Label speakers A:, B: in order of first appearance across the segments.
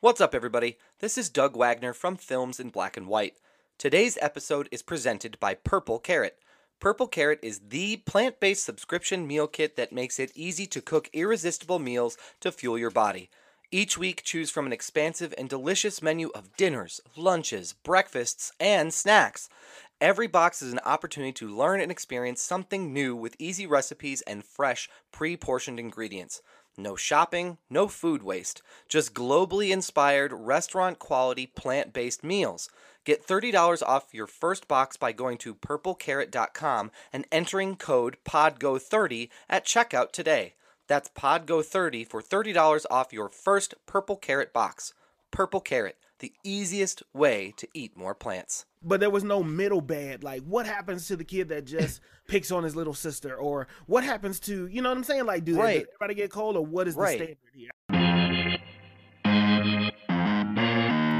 A: What's up, everybody? This is Doug Wagner from Films in Black and White. Today's episode is presented by Purple Carrot. Purple Carrot is the plant based subscription meal kit that makes it easy to cook irresistible meals to fuel your body. Each week, choose from an expansive and delicious menu of dinners, lunches, breakfasts, and snacks. Every box is an opportunity to learn and experience something new with easy recipes and fresh, pre portioned ingredients. No shopping, no food waste, just globally inspired, restaurant quality, plant based meals. Get $30 off your first box by going to purplecarrot.com and entering code PODGO30 at checkout today. That's PODGO30 for $30 off your first Purple Carrot box. Purple Carrot, the easiest way to eat more plants.
B: but there was no middle bad. Like, what happens to the kid that just picks on his little sister, or what happens to you know what I'm saying? Like, do
A: Right.
B: does everybody get cold, or what is the standard here?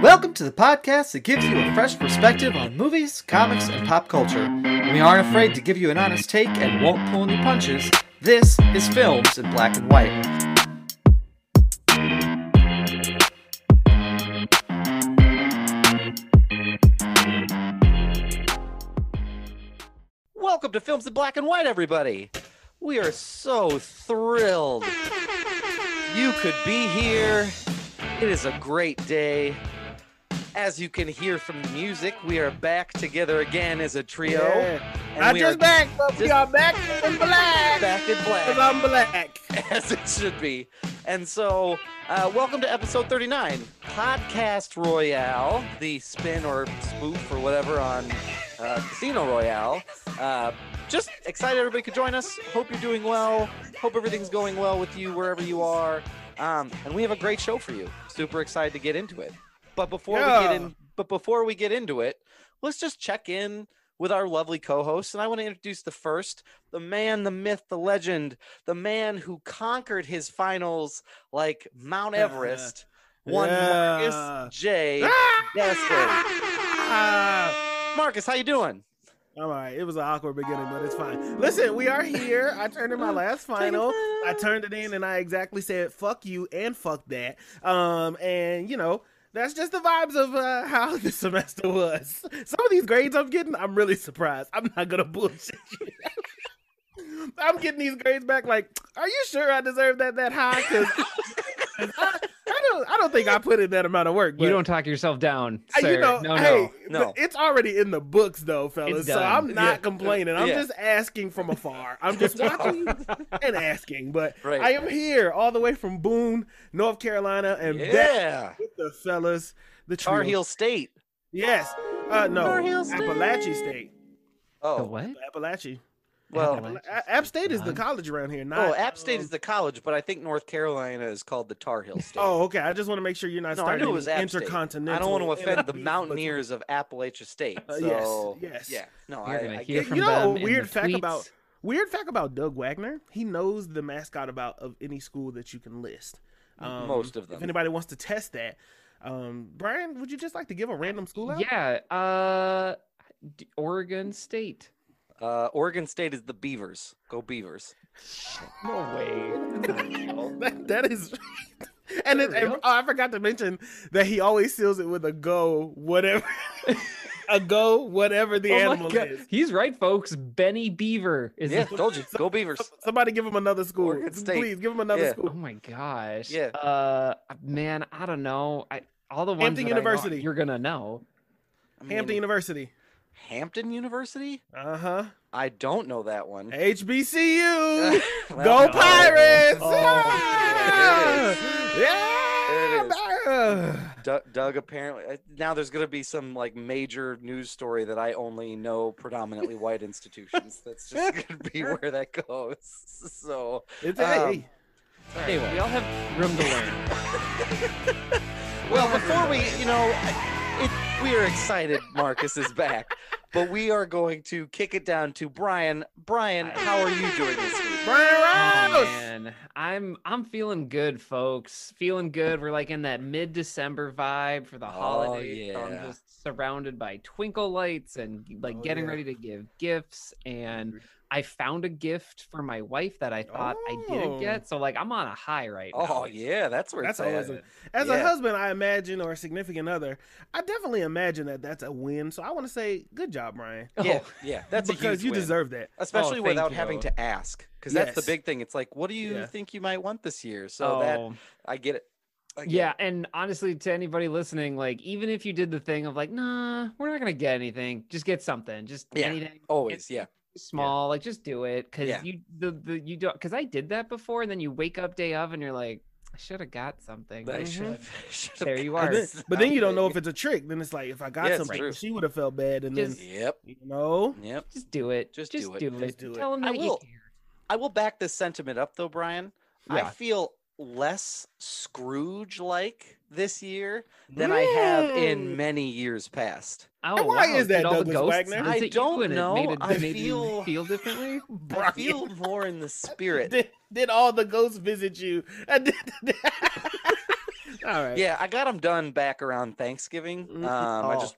A: Welcome to the podcast that gives you a fresh perspective on movies, comics, and pop culture. We aren't afraid to give you an honest take and won't pull any punches. This is Films in Black and White. Welcome to Films in Black and White, everybody. We are so thrilled you could be here. It is a great day. As you can hear from the music, we are back together again as a trio.
B: Yeah.
A: and
B: Not
A: we
B: just
A: are
B: back, but we are back in black.
A: back in black.
B: Because I'm black.
A: as it should be. And so, uh, welcome to episode 39, Podcast Royale, the spin or spoof or whatever on uh, Casino Royale. Uh, just excited everybody could join us. Hope you're doing well. Hope everything's going well with you wherever you are. Um, and we have a great show for you. Super excited to get into it. But before we get in, but before we get into it, let's just check in with our lovely co-hosts and i want to introduce the first the man the myth the legend the man who conquered his finals like mount everest one
B: Yeah.
A: marcus j
B: Ah!
A: Destin.
B: Ah.
A: Marcus how you doing
B: All right, it was an awkward beginning, but it's fine. Listen, we are here. I turned in my last final. I turned it in, and I exactly said "fuck you" and "fuck that." Um, and you know, that's just the vibes of uh, how the semester was. Some of these grades I'm getting, I'm really surprised. I'm not gonna bullshit you. I'm getting these grades back. Like, are you sure I deserve that that high? Because I, don't, I don't think I put in that amount of work.
C: You don't talk yourself down,
B: uh,
C: sir.
B: You know,
C: no,
B: hey,
A: no.
B: but it's already in the books though, fellas. So. I'm not
A: Yeah.
B: complaining. I'm
A: Yeah.
B: just asking from afar. I'm just watching and asking. But
A: Right.
B: I am here all the way from Boone, North Carolina, and back
A: yeah
B: with the fellas. The
A: tar
B: trio.
A: heel state
B: Yes. Uh, no.
A: Tar Heel State.
B: Appalachia State.
C: The
A: oh
C: what?
B: Appalachia.
A: Well
C: Appalachia.
B: App State is the college around here. Not,
A: oh app state
B: um,
A: is the college but i think north carolina is called the tar heel state
B: Oh, okay. I just want to make sure you're not
A: no, I
B: starting
A: knew it was App State.
B: intercontinental.
A: I don't want to offend the mountaineers of Appalachia State.
B: Uh, yes, yes.
A: yeah, no,
C: You're
A: I,
C: gonna
A: I
C: hear
A: get
C: from
B: you know
C: them
B: weird fact
C: tweets.
B: about Weird fact about Doug Wagner: he knows the mascot about of any school that you can list. Um,
A: Most of them.
B: If anybody wants to test that, um, Brian, would you just like to give a random school out?
C: Yeah, uh, Oregon State.
A: Uh, Oregon State is the Beavers. Go Beavers.
C: No way.
B: that, that is. And, it, and oh, I forgot to mention that he always seals it with a go whatever, a go whatever the
C: Oh
B: animal is.
C: He's right, folks. Benny Beaver is.
A: Yeah,
C: the-
A: told you. Go Beavers.
B: Somebody give him another school,
A: Oregon State.
B: please. Give him another
A: Yeah.
B: school.
C: Oh my gosh.
A: Yeah.
C: Uh, man, I don't know. I all the ones
B: Hampton
C: that I know
B: University.
C: you're gonna know.
A: I mean,
B: Hampton University.
A: Hampton University?
B: Uh huh.
A: I don't know that one.
B: HBCU.
A: Well,
B: Go
A: no.
B: Pirates!
C: Oh,
B: yeah!
A: There
B: yeah!
A: Doug, Doug apparently uh, now there's going to be some like major news story that I only know predominantly white institutions. That's just going to be where that goes. So
B: It's
A: Um,
B: hey,
C: Anyway, we all have room to learn.
A: Well, before we, you know, it, we are excited Marcus is back, but we are going to kick it down to Brian. Brian, how are you doing this week?
B: Brian
C: Oh, man, I'm I'm feeling good, folks. Feeling good. We're like in that mid-December vibe for the
A: Oh,
C: holidays. so
A: yeah.
C: I'm just surrounded by twinkle lights and like
B: Oh,
C: getting
B: yeah.
C: ready to give gifts. And I found a gift for my wife that I thought I didn't
B: Oh.
C: get. So like I'm on a high right oh, now.
A: Oh yeah, that's where
B: That's
A: it's at.
B: awesome. As a husband, I imagine, or a significant other, I definitely imagine that that's a win. So I want to say, good job, Brian,
A: Yeah,
C: Oh,
A: yeah, that's a
B: because
A: huge
B: you
A: win.
B: deserve that.
A: especially oh,
C: thank
A: without
C: you.
A: having to ask, because that's the big thing. It's like, what do you
B: Yeah.
A: think you might want this year? So that
C: Oh.
A: I get it. I get
C: Yeah, and honestly, to anybody listening, like even if you did the thing of like, nah, we're not gonna get anything, just get something, just
A: Yeah,
C: anything,
A: always,
C: Get
A: yeah.
C: Small, like just do it, because
A: Yeah.
C: you the the you don't, because I did that before, and then you wake up day of, and you're like, I should have got something.
A: I should have. Mm-hmm. should
C: There you are.
B: But then, but then you don't know if it's a trick. Then it's like, if I got
A: Yeah,
B: something,
A: true.
B: she would have felt bad, and
C: Just-
B: then
A: Yep.
B: you know,
A: Yep.
C: Just do it.
A: Just
C: Just,
A: do it.
C: do
B: Just
C: it.
B: do it.
C: Tell them
A: I
C: that
A: will.
C: you care.
A: I will back this sentiment up though, Brian. I feel less Scrooge like this year than I have in many years past.
C: Oh,
B: why
C: wow.
B: is that,
C: Did all the
B: Douglas
C: ghosts
B: Wagner?
A: I don't
C: and it
A: know.
C: Made it,
A: I feel-
C: feel differently.
A: I feel more in the spirit.
B: did, did all the ghosts visit you? All right.
A: Yeah, I got them done back around Thanksgiving. Um, I
C: Oh.
A: just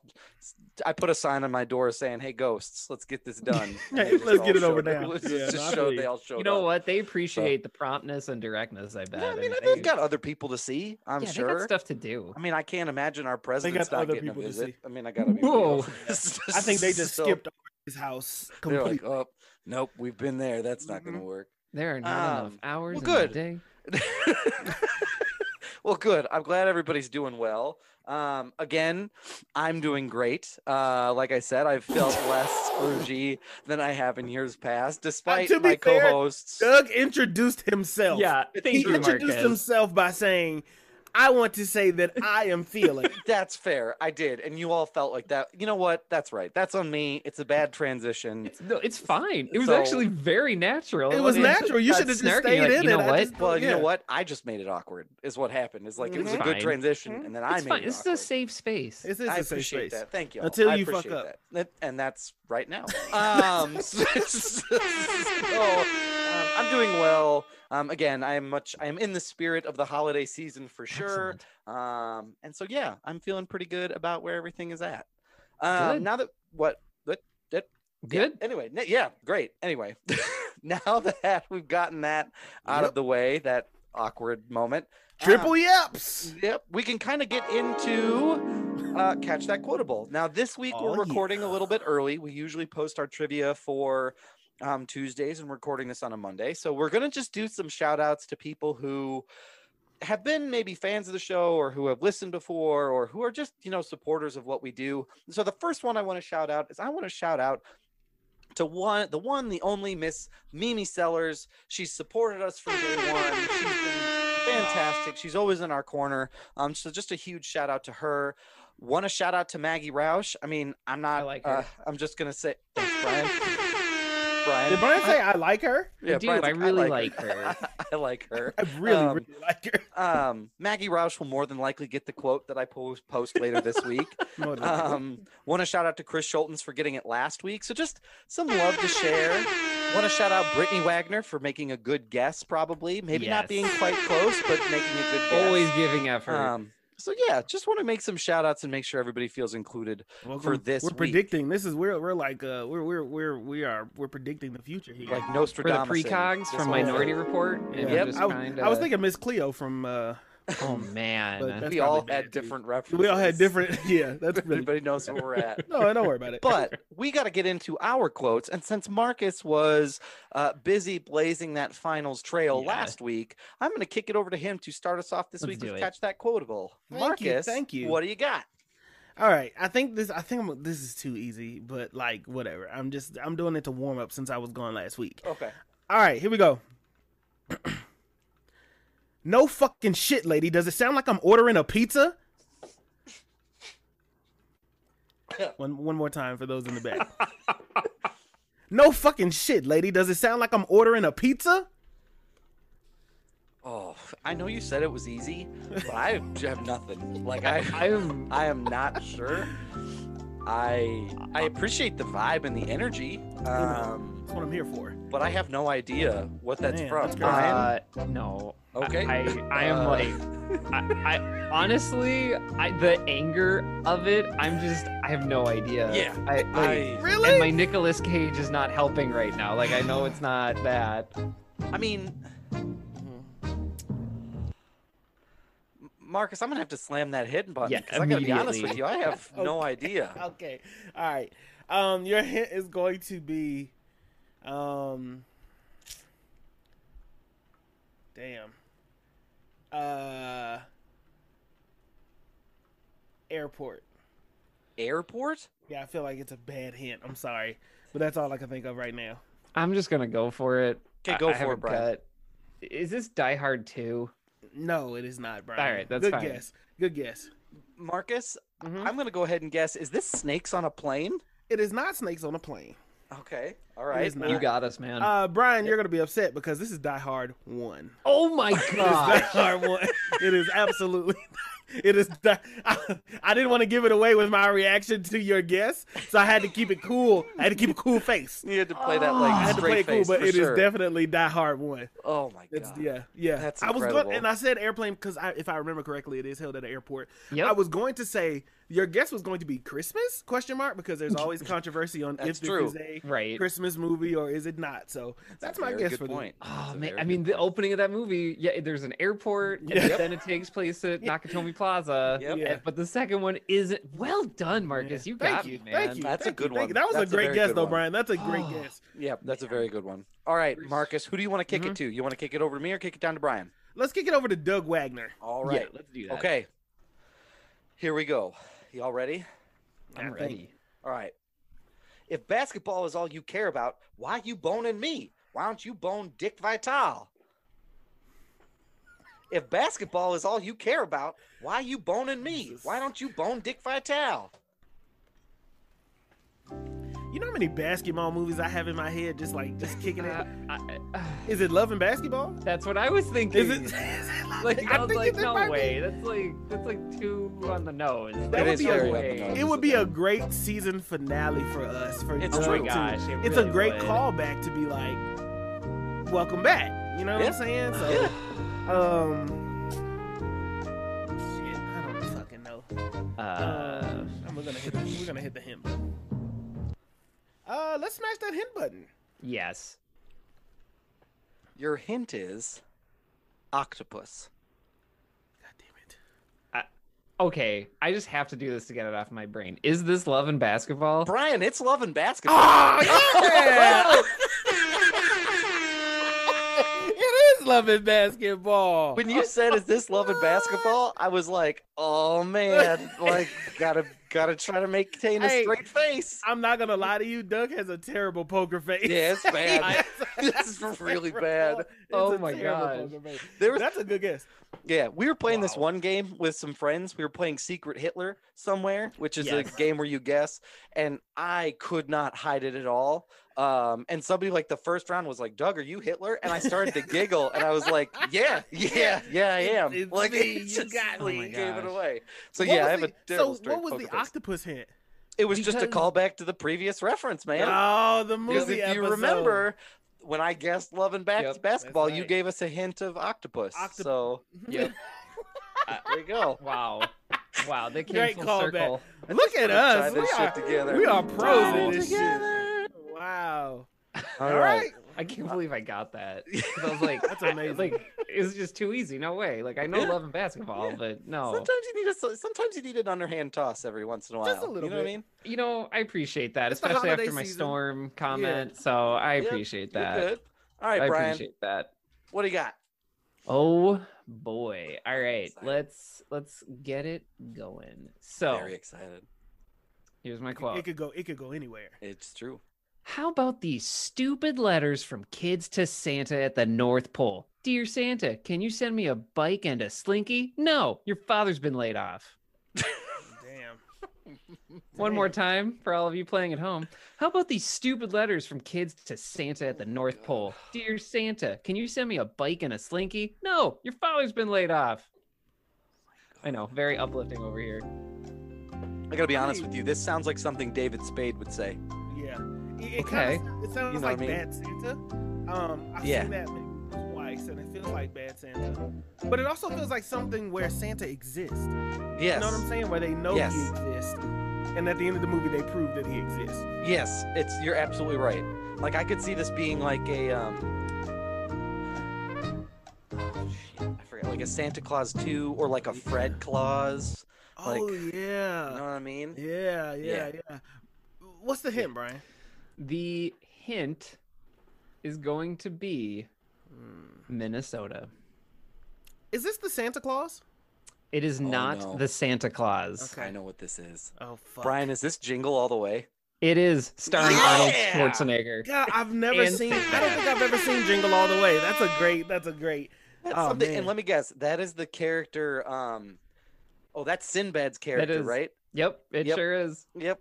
A: I put a sign on my door saying, "Hey, ghosts, let's get this done."
B: Hey, let's get it over now.
A: Let's
B: Yeah,
A: just show
B: you.
A: they all showed
C: You know
A: up.
C: what? They appreciate the promptness and directness. I bet.
A: Yeah, I mean,
C: and
A: they've
C: they-
A: got other people to see. I'm
C: yeah, they
A: sure.
C: got stuff to do.
A: I mean, I can't imagine our president's not
B: other
A: getting a
B: people to
A: visit.
B: see.
A: I mean, I gotta be
C: Whoa.
A: real.
B: I think they just
A: So,
B: skipped over his house
A: They're like,
B: completely.
A: oh, nope, we've been there. That's not gonna
B: Mhm.
A: work.
C: There are not
A: Um,
C: enough hours
A: well,
C: in the
A: good.
C: day.
A: well, good. I'm glad everybody's doing well. Um, again, I'm doing great. Uh, like I said, I've felt less Scroogey than I have in years past, despite
B: to
A: my
B: fair,
A: co-hosts.
B: Doug introduced himself.
C: Yeah, thank
B: he
C: you,
B: introduced
C: Marquez.
B: himself by saying, "I want to say that I am feeling."
A: That's fair. I did, and you all felt like that. You know what? That's right. That's on me. It's a bad transition.
C: It's, no, it's fine. It was
A: So-
C: actually very natural.
B: It was
C: wasn't
B: natural. You
C: got
B: should have just
C: snarky,
B: stayed
C: like,
B: in
C: you know
B: it.
C: What?
B: just-
A: Well, you know what? I just made it awkward. Is what happened. Is like it was a
C: Mhm.
A: good
C: Fine.
A: transition,
B: Mhm.
A: and then I
C: It's
A: made
C: fine.
A: it
C: This is a safe space.
B: This is
A: I
B: a safe
A: appreciate
B: space.
A: that. Thank you.
B: Until
A: I
B: you fuck
A: appreciate
B: up.
A: That. That- and that's right now. Um, so, so, um, I'm doing well. Um, again, I am much. I am in the spirit of the holiday season for sure. Um, and so yeah, I'm feeling pretty good about where everything is at. Um, now that what what that yeah,
C: Good.
A: Anyway, n- yeah, great. Anyway, now that we've gotten that out
B: Yep.
A: of the way, that awkward moment.
B: Triple
A: um,
B: yaps.
A: Yep, we can kind of get into uh, catch that quotable. Now, this week
B: Oh,
A: we're recording
B: yeah.
A: a little bit early. We usually post our trivia for um, Tuesdays, and recording this on a Monday. So we're gonna just do some shout outs to people who have been maybe fans of the show or who have listened before or who are just you know supporters of what we do. So the first one I want to shout out is I want to shout out to one the one the only Miss Mimi Sellers. She's supported us from day one. She's been fantastic. She's always in our corner. Um, so just a huge shout out to her. Want to shout out to Maggie Roush. I mean, I'm not.
C: I like
A: uh,
C: her.
A: I'm just gonna say thanks, Brian. Brian.
B: Did Brian say I like her?
C: I do.
A: Brian's
C: I
A: like,
C: really like her.
A: I like her.
B: I really,
A: Um,
B: really like her.
A: Um, Maggie Roush will more than likely get the quote that I post post later this week.
B: More.
A: Um, want to shout out to Chris Schultens for getting it last week. So just some love to share. Want to shout out Brittany Wagner for making a good guess, probably maybe not being quite close, but making a good guess.
C: Always giving effort.
A: Um, so yeah, just want to make some shout outs and make sure everybody feels included.
B: Welcome.
A: this
B: we're
A: week.
B: predicting. This is we're we're like uh we're we're we're we are we're predicting the future here.
A: Like
C: For the
A: Nostradamus.
C: precogs from Minority Report. and
B: Yeah.
C: we're
B: I, was-
C: trying
B: I was thinking Miss Cleo from. uh
C: Oh man.
A: We all had different references.
B: We all had different. Yeah, that's really.
A: Everybody knows where we're at.
B: No, I don't worry about it.
A: but we got to get into our quotes. And since Marcus was uh, busy blazing that finals trail
C: Yeah.
A: last week, I'm going to kick it over to him to start us off this
C: Let's
A: week. Catch That Quotable.
B: Thank you,
A: Marcus,
B: thank you.
A: What do you got?
B: All right, I think this. I think I'm, this is too easy, but like whatever. I'm just. I'm doing it to warm up since I was gone last week.
A: Okay.
B: All right, here we go. no fucking shit, lady. Does it sound like I'm ordering a pizza? one one more time for those in the back. no fucking shit, lady. Does it sound like I'm ordering a pizza?
A: Oh, I know you said it was easy, but I have nothing. Like I,
C: I'm
A: I am not sure. I I appreciate the vibe and the energy, um,
B: That's what I'm here for.
A: but I have no idea what that's
B: Man,
A: from.
B: that's
C: uh, no.
A: Okay.
C: I I am
A: Uh,
C: like I, I honestly I the anger of it. I'm just I have no idea.
A: Yeah,
C: I, like,
A: I,
B: Really?
C: and my Nicolas Cage is not helping right now. Like I know it's not that.
A: I mean, Marcus, I'm gonna have to slam that hit button
C: Yeah,
A: because I gotta be honest with you, I have no idea.
B: okay. All right. Um, your hint is going to be, um, damn. Uh, airport.
A: Airport?
B: Yeah, I feel like it's a bad hint. I'm sorry, but that's all I can think of right now.
C: I'm just gonna go for it.
A: Okay, go
C: I
A: for
C: have
A: it,
C: a
A: Brian.
C: gut. Is this Die Hard 2?
B: No, it is not, Brian.
C: All right, that's
B: good
C: fine.
B: guess. Good guess.
A: Marcus,
B: Mhm.
A: I'm gonna go ahead and guess. Is this snakes on a plane?
B: It is not snakes on a plane.
A: Okay, all
B: It
A: right.
B: is not.
C: You got us, man.
B: Uh, Brian, you're gonna be upset because this is Die Hard One.
C: oh my
B: It is Die
C: god.
B: Hard One. It is absolutely. It is. Die- I, I didn't want to give it away with my reaction to your guess, so I had to keep it cool. I had to keep a cool face.
A: You had to play that like
B: I had to
A: straight
B: play it cool,
A: face
B: but
A: for
B: it is
A: sure.
B: definitely Die Hard One.
A: Oh my
B: It's
A: god.
B: yeah, yeah.
A: That's
B: I was
A: incredible.
B: going, and I said airplane because I, if I remember correctly, it is held at an airport.
C: Yep.
B: I was going to say your guess was going to be Christmas question mark because there's always controversy on
A: That's
B: if
A: true.
B: this is a
C: right.
B: Christmas movie or is it not. So that's,
A: a
B: my guess
A: good
B: for the-
A: point.
C: Oh man, I
A: good
C: mean the opening of that movie, yeah, there's an airport, and
B: Yep.
C: then it takes place at Nakatomi Plaza.
A: Yep.
B: Yeah.
C: But the second one isn't. Well done, Marcus.
B: Yeah.
C: You
B: Thank
C: got
B: you,
C: me, man.
B: Thank you.
A: That's a good
B: you,
A: one.
B: That was
A: That's
B: a
A: a
B: great
A: very
B: guess, though,
A: one.
B: Brian. That's a great
C: Oh.
B: guess.
A: Yep, that's a very good one. All right, Marcus, who do you want to kick
B: Mm-hmm.
A: it to? You want to kick it over to me or kick it down to Brian?
B: Let's kick it over to Doug Wagner.
A: All right, Yeah,
C: let's do that.
A: Okay. Here we go. Y'all ready?
C: I'm
B: I think-
C: ready.
A: All right. If basketball is all you care about, why you boning me? Why don't you bone Dick Vitale? If basketball is all you care about, why are you boning me? Why don't you bone Dick Vitale?
B: You know how many basketball movies I have in my head, just like just kicking
C: Uh,
B: it.
C: I- uh,
B: Is it Love and Basketball?
C: that's what I was thinking.
B: Is it? is it Love-
C: Like I was
B: think
C: like,
B: it
C: no
B: might be.
C: way. That's like that's like two on the nose.
B: That
C: There's
B: would
A: is
B: be a-
A: very on the
C: way.
B: It would be a great season finale for us. For
A: It's
B: us
C: oh my gosh, it
B: it's a great
C: would.
B: callback to be like, welcome back. You know what
A: Yeah.
B: I'm saying? So,
A: Yeah.
B: Um, shit, I don't fucking know.
C: Uh,
B: Uh, I'm gonna hit. The, we're gonna hit the hint button. Uh, let's smash that hint button.
C: yes.
A: Your hint is octopus.
B: God damn it.
C: Okay, I just have to do this to get it off my brain. Is this love and basketball?
A: Brian, it's love and basketball.
B: Oh yeah! it is love and basketball.
A: when you said is this love and basketball, I was like, oh man, like gotta gotta try to maintain a
B: Hey,
A: straight face.
B: I'm not gonna lie to you, Doug has a terrible poker face.
A: Yeah, it's bad.
B: Oh it's
A: It's really bad.
B: It's
C: Oh my
B: terrible
C: gosh.
B: poker face.
A: There was
B: That's a good guess.
A: Yeah, we were playing this one game with some friends. We were playing Secret Hitler somewhere, which is a game where you guess, and I could not hide it at all. Um, and somebody like the first round was like, "Doug, are you Hitler?" And I started to giggle, and I was like, "Yeah, yeah, yeah, I am."
B: It's
A: like,
B: me,
A: it
B: you
A: just,
B: got
A: like,
C: me.
A: gave it away. So
B: What
A: yeah, I have
B: the-
A: a terrible
B: So what was the
A: face.
B: octopus hint?
A: It was just a
C: Because-
A: callback to the previous reference, man.
B: Oh, the movie.
A: Because
B: movie
A: if you remember, when I guessed love and back
C: Yep,
A: basketball,
B: that's
A: you gave us a hint of octopus.
B: Octop-
A: so
C: Yep.
A: there you go.
C: Wow. Wow, they came
B: Great
C: full
B: callback.
C: circle.
B: Look at us. We are,
A: shit
B: we are pros
A: Tie
B: in this
A: together.
B: shit. Wow.
A: All
B: All right.
C: I can't believe I got that. I was like,
B: That's amazing.
C: like it was just too easy. No way. Like I know
A: Yeah.
C: love and basketball,
A: Yeah.
C: but no.
A: Sometimes you need a sometimes you need an underhand toss every once in a while.
B: Just a little
A: you know what I mean?
C: You know, I appreciate that,
B: It's
C: especially after my
B: season.
C: storm comment. So I
A: Yep,
C: appreciate
A: You're
C: that.
A: good. All right,
C: I
A: Brian.
C: appreciate that.
A: What do you got?
C: Oh boy. All right, let's let's get it going. So
A: Very excited.
C: here's my quote.
B: It could go. It could go anywhere.
A: It's true.
C: How about these stupid letters from kids to Santa at the North Pole? Dear Santa, can you send me a bike and a slinky? No, your father's been laid off.
B: Damn.
C: One more time for all of you playing at home. How about these stupid letters from kids to Santa at the North Pole? Dear Santa, can you send me a bike and a slinky? No, your father's been laid off. Oh I know, very uplifting over here.
A: I gotta be honest with you. This sounds like something David Spade would say.
B: Yeah. It, it
C: Okay.
B: Kinda, it sounds
A: You know
B: like
A: I mean?
B: Bad Santa. Um, I've
A: Yeah.
B: seen that twice, and it feels like Bad Santa, but it also feels like something where Santa exists.
A: Yes.
B: You know what I'm saying? Where they know
A: Yes.
B: he exists, and at the end of the movie, they prove that he exists.
A: Yes, it's you're absolutely right. Like I could see this being like a um oh, shit, I forget like a Santa Claus 2 or like a Fred Claus. Like,
B: oh yeah.
A: You know what I mean?
B: yeah, yeah, yeah. What's the hint, Brian?
C: The hint is going to be Minnesota.
B: Is this the Santa Claus?
C: It is
A: Oh,
C: not
A: no.
C: the Santa Claus.
B: Okay.
A: I know what this is.
B: Oh fuck,
A: Brian, is this jingle all the way?
C: It is starring
A: Yeah!
C: Arnold Schwarzenegger.
B: God, I've never
C: And
B: seen. I don't think I've ever seen Jingle All the Way. That's a great. That's a great.
A: That's
B: Oh,
A: something,
B: man.
A: and let me guess, that is the character um Oh, that's Sinbad's character,
C: is.
A: right?
C: Yep, it
A: Yep.
C: sure is.
A: Yep.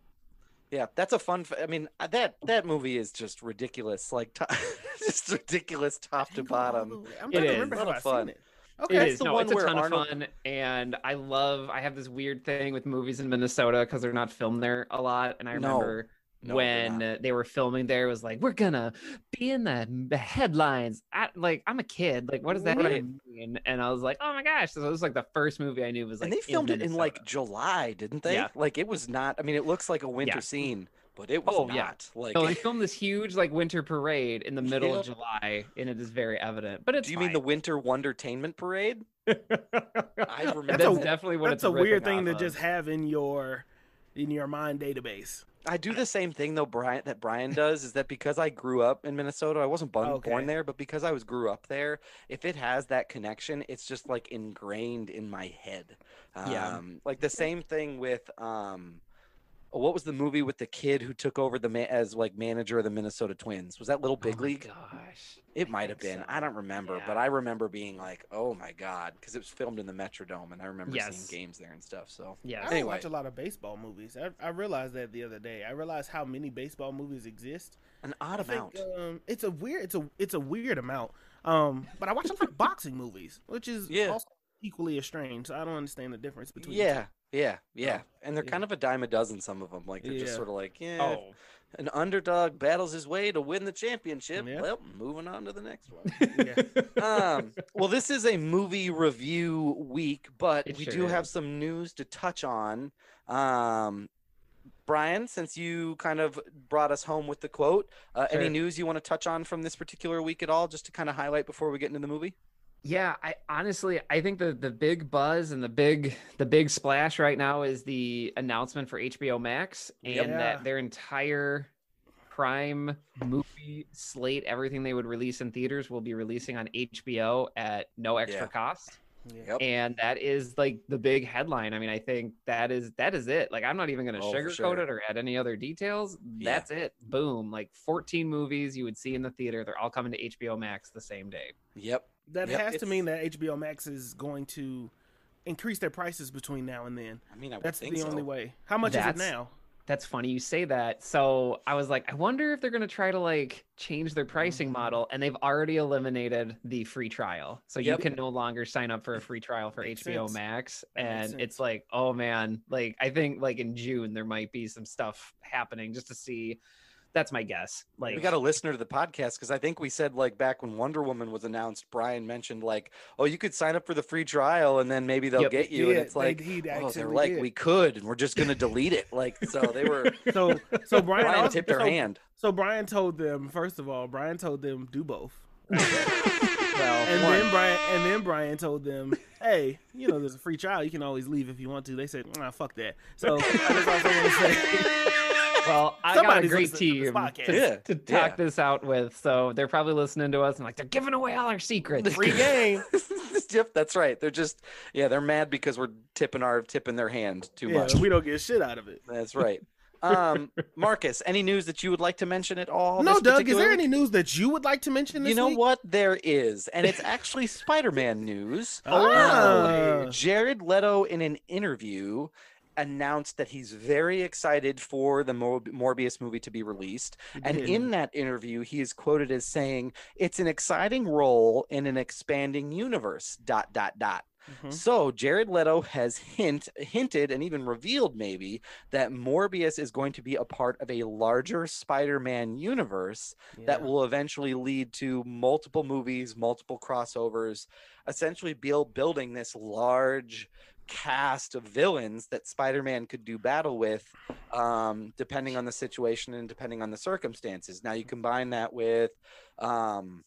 A: Yeah, that's a fun. F- I mean, uh, that that movie is just ridiculous. Like, to- just ridiculous top to
B: Jingle All the
A: bottom.
B: Way. I'm
C: It
B: to remember
A: A
B: how
A: lot
B: I've
A: of fun.
B: seen it.
C: It
B: Okay.
C: is.
A: the
C: No,
A: one
C: it's a
A: where
C: ton
A: Arnold-
C: of fun, and I love. I have this weird thing with movies in Minnesota because they're not filmed there a lot, and I
A: No.
C: remember
A: No,
C: when uh, they were filming there it was like we're gonna be in the, the headlines I, like i'm a kid like what does that
A: Right.
C: mean and i was like oh my gosh so it was like the first movie i knew was like
A: and they filmed it in like July, didn't they?
C: Yeah.
A: Like it was not. I mean, it looks like a winter
C: Yeah.
A: scene, but it was
C: Oh,
A: not.
C: yeah.
A: Like,
C: no, they filmed this huge like winter parade in the middle
A: Yep.
C: of july and it is very evident but it's
A: do you mean the Winter Wondertainment Parade? I remember
C: that's
B: That's a-
C: definitely what
B: That's
C: it's
B: a weird thing to
C: off
B: just have in your in your mind database.
A: I do the same thing though, Brian. That Brian does is that because I grew up in Minnesota, I wasn't born,
B: Okay.
A: born there, but because I was grew up there, if it has that connection, it's just like ingrained in my head. Um,
C: Yeah.
A: Like the same thing with um, what was the movie with the kid who took over the ma- as like manager of the Minnesota Twins? Was that Little Big
C: oh
A: League?
C: gosh
A: It
C: I
A: might have been.
C: so.
A: I don't remember, but I remember being like, "Oh my god," because it was filmed in the Metrodome, and I remember
C: Yes.
A: seeing games there and stuff. So
C: yeah,
B: I don't
A: Anyway.
B: watch a lot of baseball movies. I, I realized that the other day. I realized how many baseball movies exist.
A: an odd
B: I think
A: amount.
B: um, it's a weird. It's a it's a weird amount. Um, but I watch a lot of boxing movies, which is
A: Yeah.
B: also equally as strange. So I don't understand the difference between. the
A: Yeah, yeah, yeah. And they're
B: yeah.
A: kind of a dime a dozen. Some of them, like they're
B: Yeah.
A: just sort of like, yeah,
C: oh
A: an underdog battles his way to win the championship.
B: Yeah.
A: Well, moving on to the next one.
B: Yeah.
A: um, well, this is a movie review week, but
C: It
A: we
C: sure
A: do have some news to touch on. Um, Brian, since you kind of brought us home with the quote, uh, any news you want to touch on from this particular week at all, just to kind of highlight before we get into the movie?
C: Yeah, I honestly I think the the big buzz and the big the big splash right now is the announcement for HBO Max and
B: Yep.
C: that their entire prime movie slate, everything they would release in theaters will be releasing on HBO at no extra
A: Yeah.
C: cost.
B: Yeah.
A: Yep.
C: And that is like the big headline. I mean, I think that is that is it. Like I'm not even gonna
A: Oh,
C: sugarcoat
A: sure.
C: it or add any other details.
A: Yeah.
C: That's it. Boom. Like 14 movies you would see in the theater. They're all coming to HBO Max the same day.
A: Yep.
B: That
A: Yep,
B: has to mean that HBO Max is going to increase their prices between now and then.
A: I mean, I would
B: That's
A: think
B: the
A: so.
B: only way. How much is it now?
C: That's funny you say that. So I was like, I wonder if they're gonna try to like change their pricing
B: Mhm.
C: model, and they've already eliminated the free trial, so you can no longer sign up for a free trial for
B: Makes
C: HBO
B: sense.
C: Max. And it's like, oh man, like I think like in June there might be some stuff happening just to see. That's my guess. Like
A: we got a listener to the podcast because I think we said like back when Wonder Woman was announced, Brian mentioned like, oh, you could sign up for the free trial and then maybe they'll
C: Yep.
A: get you. and it's like,
B: he
A: oh, they're like,
B: did.
A: we could, and we're just gonna delete it. Like, so they were.
B: So so Brian,
A: Brian
B: also-
A: tipped her
B: so,
A: hand.
B: So Brian told them first of all, Brian told them do both.
C: well,
B: And
C: one.
B: then Brian and then Brian told them, "Hey, you know, there's a free trial. You can always leave if you want to." They said, "Nah, fuck that." So I just also want to say,
C: Well, I got a great
B: listening to this
C: team to,
A: Yeah,
C: to talk
A: yeah.
C: this out with, so they're probably listening to us and like they're giving away all our secrets.
B: free game.
A: yep, that's right. They're just yeah, they're mad because we're tipping our tipping their hand too
B: yeah,
A: much.
B: we don't get shit out of it.
A: That's right. Um, Marcus, any news that you would like to mention at all?
B: no,
A: this
B: Doug, is there
A: week?
B: any news that you would like to mention this
A: You know
B: week?
A: what? There is, and it's actually Spider-Man news.
B: Ah.
A: Jared Leto, in an interview, announced that he's very excited for the Mor- Morbius movie to be released. And in mm. that interview, he is quoted as saying, "It's an exciting role in an expanding universe." Dot dot dot.
B: Mhm.
A: So Jared Leto has hint hinted and even revealed maybe that Morbius is going to be a part of a larger Spider-Man universe that will eventually lead to multiple movies, multiple crossovers, essentially build building this large cast of villains that Spider-Man could do battle with um, depending on the situation and depending on the circumstances. Now you combine that with um,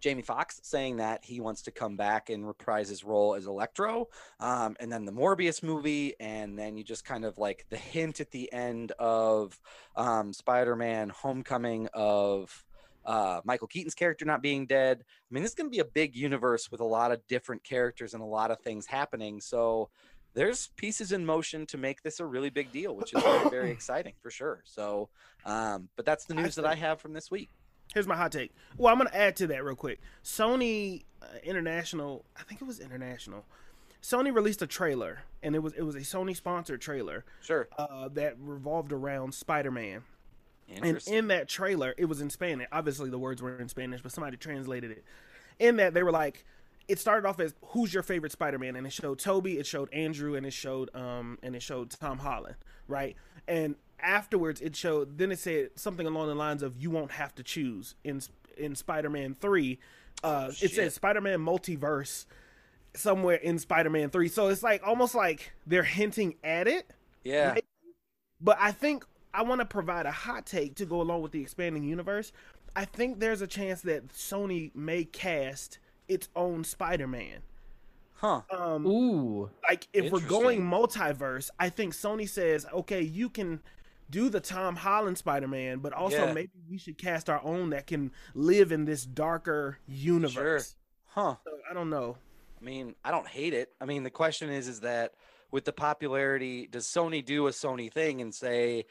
A: Jamie Foxx saying that he wants to come back and reprise his role as Electro, um, and then the Morbius movie, and then you just kind of like the hint at the end of um, Spider-Man: Homecoming of uh, Michael Keaton's character not being dead. I mean, this is going to be a big universe with a lot of different characters and a lot of things happening. So there's pieces in motion to make this a really big deal, which is very, very exciting for sure. So, um, but that's the
B: I
A: news that I have from this week.
B: Here's my hot take. Well, I'm gonna add to that real quick. Sony uh, International, I think it was International. Sony released a trailer, and it was it was a Sony sponsored trailer
A: Sure.
B: uh, that revolved around Spider-Man. And in that trailer, it was in Spanish. Obviously, the words were in Spanish, but somebody translated it. In that, they were like, it started off as "Who's your favorite Spider-Man?" and it showed Tobey, it showed Andrew, and it showed um and it showed Tom Holland, right? And afterwards, it showed. Then it said something along the lines of "You won't have to choose." In in Spider-Man Three, uh, it
A: shit.
B: says Spider-Man Multiverse somewhere in Spider-Man Three. So it's like almost like they're hinting at it.
A: yeah.
B: Right? But I think I want to provide a hot take to go along with the expanding universe. I think there's a chance that Sony may cast its own Spider-Man.
A: Huh.
B: Um,
C: Ooh.
B: like if we're going multiverse, I think Sony says, okay, you can do the Tom Holland Spider-Man, but also
A: Yeah.
B: maybe we should cast our own that can live in this darker universe. Sure.
A: Huh.
B: So, I don't know.
A: I mean, I don't hate it. I mean, the question is, is that with the popularity, does Sony do a Sony thing and say,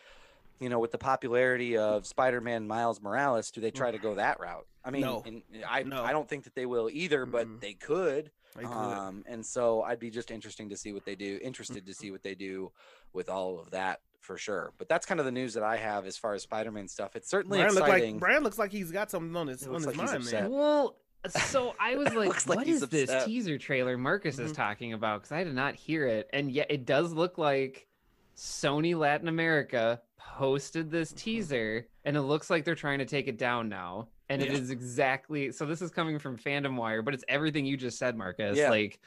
A: you know, with the popularity of Spider-Man Miles Morales, do they try to go that route? I mean,
B: No.
A: I
B: No.
A: I don't think that they will either, but they could.
B: They could.
A: Um, and so I'd be just interesting to see what they do. Interested to see what they do with all of that for sure. But that's kind of the news that I have as far as Spider-Man stuff. It's certainly
B: Brian, look
A: exciting.
B: like, Brian looks like he's got something on his on his
A: like
B: mind there.
A: upset.
C: Well, so I was like,
A: Looks like
C: is this
A: upset.
C: teaser trailer Marcus is
B: Mhm.
C: talking about? Because I did not hear it. And yet it does look like Sony Latin America posted this teaser and it looks like they're trying to take it down now. And it
A: Yeah.
C: is exactly so this is coming from Fandom Wire, but it's everything you just said, Marcus.
A: Yeah.
C: Like,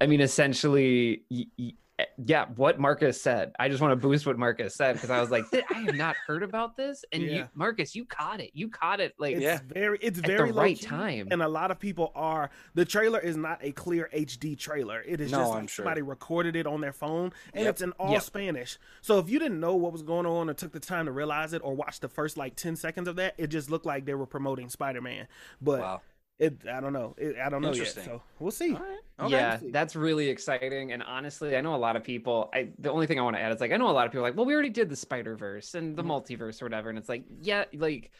C: I mean, essentially, y- y- Eh, yeah, what Marcus said. I just want to boost what Marcus said because I was like, I have not heard about this. And you, Marcus, you caught it. You caught it like
B: It's
A: Yeah.
B: very it's very
C: the right time.
B: and a lot of people are the trailer is not a clear HD trailer. It is
A: No,
B: just
A: I'm
B: like
A: sure.
B: somebody recorded it on their phone and
A: Yep.
B: it's in all
C: Yep.
B: Spanish. So if you didn't know what was going on or took the time to realize it or watch the first like 10 seconds of that, it just looked like they were promoting Spider-Man. But
A: wow.
B: It I don't know. It, I don't know yet. So we'll see.
A: All right. Okay.
C: yeah,
B: see.
C: that's really exciting. And honestly, I know a lot of people. I the only thing I want to add is like I know a lot of people are like, well, we already did the Spider Verse and the
B: Mhm.
C: multiverse or whatever, and it's like, yeah, like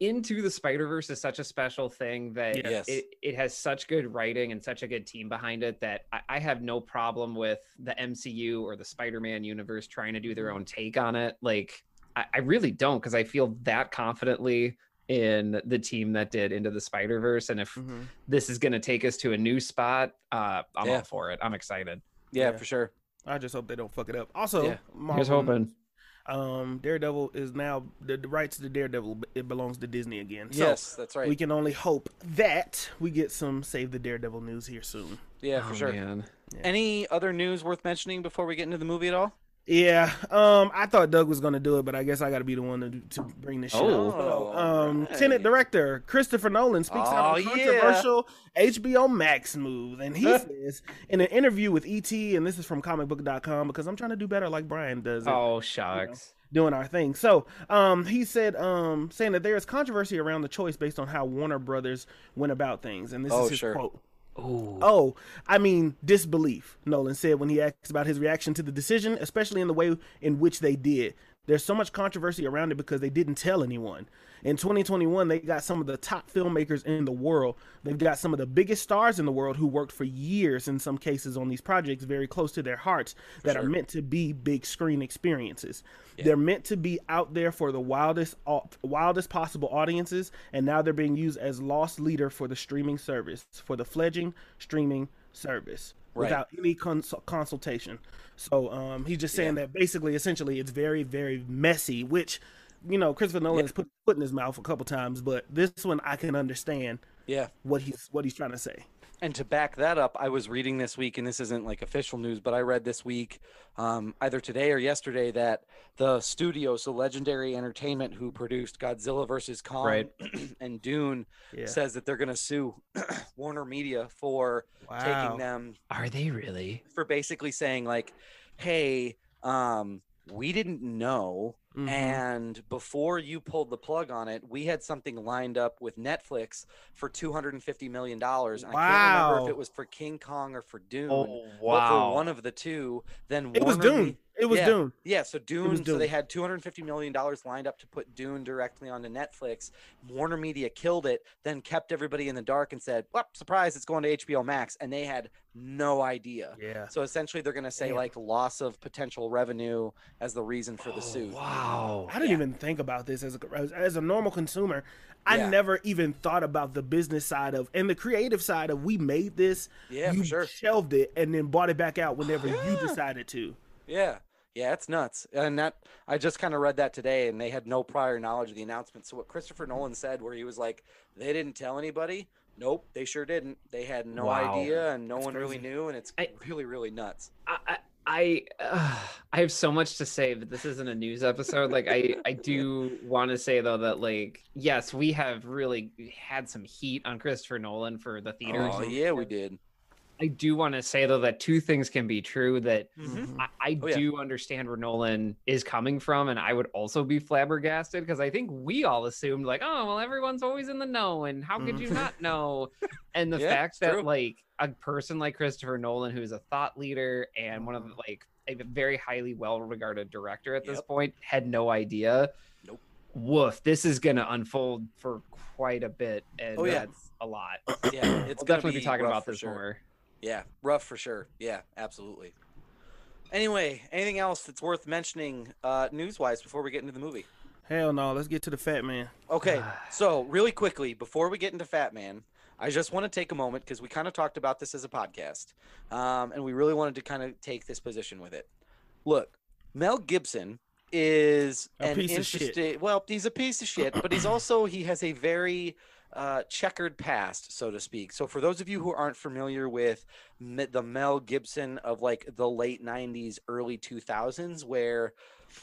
C: into the Spider Verse is such a special thing that
A: Yes.
C: it, it has such good writing and such a good team behind it that I, I have no problem with the MCU or the Spider Man universe trying to do their own take on it. Like I, I really don't because I feel that confidently in the team that did into the Spider Verse, and if
B: Mhm.
C: this is going to take us to a new spot. Uh, I'm
A: Yeah.
C: all for it. I'm excited.
A: Yeah,
B: Yeah.
A: for sure.
B: I just hope they don't fuck it up. Also,
A: Yeah.
C: Here's
B: Marvel,
C: hoping.
B: um Daredevil is now the, the rights to Daredevil it belongs to Disney again. So
A: yes, that's right.
B: we can only hope that we get some Save the Daredevil news here soon.
A: yeah, for
C: Oh,
A: sure.
C: man.
A: Any other news worth mentioning before we get into the movie at all?
B: Yeah, um, I thought Doug was gonna do it, but I guess I got to be the one to, to bring this shit
C: Oh.
B: up. So, um,
A: alright.
B: Tenet director Christopher Nolan speaks
A: Oh,
B: on a
A: yeah.
B: controversial HBO Max move, and he says in an interview with ET, and this is from ComicBook.com because I'm trying to do better like Brian does. it.
C: Oh shucks.
B: doing our thing. So, um, he said, um, saying that there is controversy around the choice based on how Warner Brothers went about things, and this
A: Oh,
B: is his
A: sure.
B: quote.
C: Oh.
B: Oh, I mean disbelief, Nolan said when he asked about his reaction to the decision, especially in the way in which they did. There's so much controversy around it because they didn't tell anyone. In 2021, they got some of the top filmmakers in the world. They've got some of the biggest stars in the world who worked for years, in some cases, on these projects very close to their hearts that are meant to be big screen experiences. They're meant to be out there for the wildest, wildest possible audiences, and now they're being used as loss leader for the streaming service, for the fledging streaming service
A: Right.
B: without any cons- consultation. So um, he's just saying
A: Yeah.
B: that basically, essentially, it's very, very messy. Which, you know, Christopher Nolan
A: Yeah.
B: has put put in his mouth a couple times, but this one I can understand
A: Yeah.
B: what he's what he's trying to say.
A: And to back that up, I was reading this week, and this isn't like official news, but I read this week, um, either today or yesterday, that the studio, so Legendary Entertainment, who produced Godzilla versus Kong
C: Right.
A: and Dune,
B: Yeah.
A: says that they're going to sue Warner Media for taking them
C: Are they really?
A: for basically saying like, "Hey, um, we didn't know."
B: Mhm.
A: And before you pulled the plug on it, we had something lined up with Netflix for two hundred and fifty million dollars. And I can't remember if it was for King Kong or for Dune.
C: Oh wow.
A: But for one of the two, then
B: It was
A: Warner
B: Dune. It was
A: yeah.
B: Dune.
A: yeah, so Dune, so they had two hundred fifty million dollars lined up to put Dune directly onto Netflix. Warner Media killed it, then kept everybody in the dark and said, "Well, surprise, it's going to HBO Max," and they had no idea.
B: Yeah.
A: So essentially, they're going to say
B: Damn.
A: like loss of potential revenue as the reason for the
C: Oh,
A: suit.
C: wow!
B: I didn't
A: Yeah.
B: even think about this as a as, as a normal consumer. I
A: Yeah.
B: never even thought about the business side of and the creative side of we made this.
A: Yeah,
B: you
A: for sure.
B: shelved it and then bought it back out whenever you decided to.
A: Yeah. Yeah, it's nuts. And that I just kind of read that today and they had no prior knowledge of the announcement. So what Christopher Nolan said where he was like, they didn't tell anybody. Nope, they sure didn't. They had no
C: Wow.
A: idea and no
B: That's
A: one really knew and it's
C: I-
A: really really nuts.
C: I I I, uh, I have so much to say, but this isn't a news episode. Like I I do want to say though that like yes, we have really had some heat on Christopher Nolan for the theaters.
A: Oh, yeah, we did.
C: I do want to say though that two things can be true. That
B: Mhm.
C: I, I
A: Oh, yeah.
C: do understand where Nolan is coming from, and I would also be flabbergasted because I think we all assumed like, oh well, everyone's always in the know, and how could you
B: Mhm.
C: not know? And the
A: Yeah,
C: fact that
A: true.
C: like a person like Christopher Nolan, who is a thought leader and one of the, like a very highly well regarded director at this point, had no idea.
A: Nope.
C: Woof! This is gonna unfold for quite a bit, and
A: Oh, yeah.
C: that's a lot.
A: Yeah, it's
C: We'll
A: gonna
C: definitely be, talking about this
A: sure.
C: more.
A: Yeah, rough for sure. Yeah, absolutely. Anyway, anything else that's worth mentioning uh, news-wise before we get into the movie?
B: Hell no, let's get to the fat man.
A: Okay, so really quickly before we get into Fat Man, I just want to take a moment because we kind of talked about this as a podcast, um, and we really wanted to kind of take this position with it. Look, Mel Gibson is
B: A
A: an
B: piece of shit.
A: interesting. Well, he's a piece of shit, but he's also he has a very uh, checkered past, so to speak. So for those of you who aren't familiar with the Mel Gibson of like the late '90s, early 2000s, where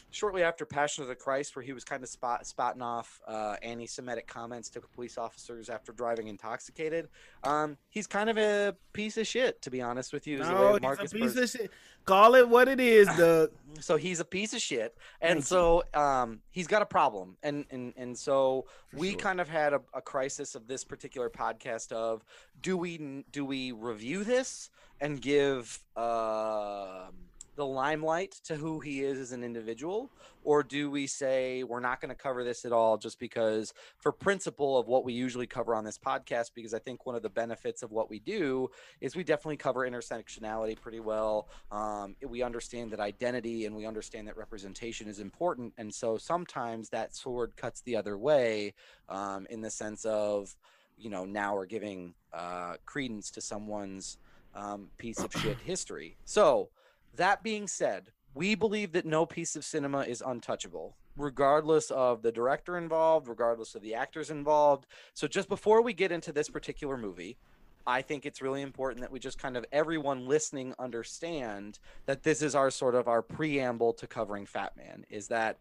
A: shortly after Passion of the Christ, where he was kind of spot, spotting off uh, anti-Semitic comments to police officers after driving intoxicated. Um, he's kind of a piece of shit, to be honest with you. is the way
B: No, he's a piece
A: Burns-
B: of shit. Call it what it is, Doug.
A: so he's a piece of shit and
B: Thank
A: so um he's got a problem and and and so
B: For
A: we
B: sure.
A: kind of had a, a crisis of this particular podcast of do we do we review this and give um the limelight to who he is as an individual or do we say we're not going to cover this at all just because for principle of what we usually cover on this podcast because i think one of the benefits of what we do is we definitely cover intersectionality pretty well. Um, we understand that identity and we understand that representation is important and so sometimes that sword cuts the other way um, in the sense of you know now we're giving uh, credence to someone's um, piece of shit history. So that being said we believe that no piece of cinema is untouchable regardless of the director involved regardless of the actors involved so just before we get into this particular movie I think it's really important that we just kind of everyone listening understand that this is our sort of our preamble to covering Fat Man is that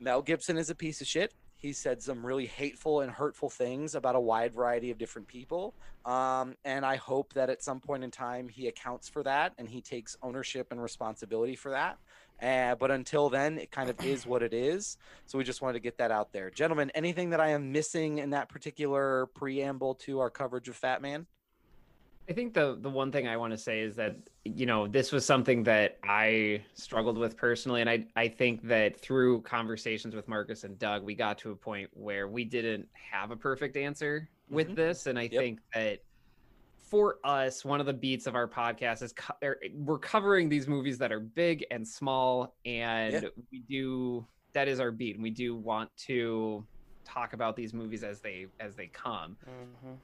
A: Mel Gibson is a piece of shit. He said some really hateful and hurtful things about a wide variety of different people. Um, and I hope that at some point in time he accounts for that and he takes ownership and responsibility for that. Uh, but until then, it kind of is what it is. So we just wanted to get that out there. Gentlemen, anything that I am missing in that particular preamble to our coverage of Fat Man?
C: I think the the one thing I want to say is that you know this was something that I struggled with personally, and I I think that through conversations with Marcus and Doug, we got to a point where we didn't have a perfect answer with
A: Mhm.
C: this, and I
A: Yep.
C: think that for us, one of the beats of our podcast is co- er, we're covering these movies that are big and small, and we do that is our beat, and we do want to talk about these movies as they as they come.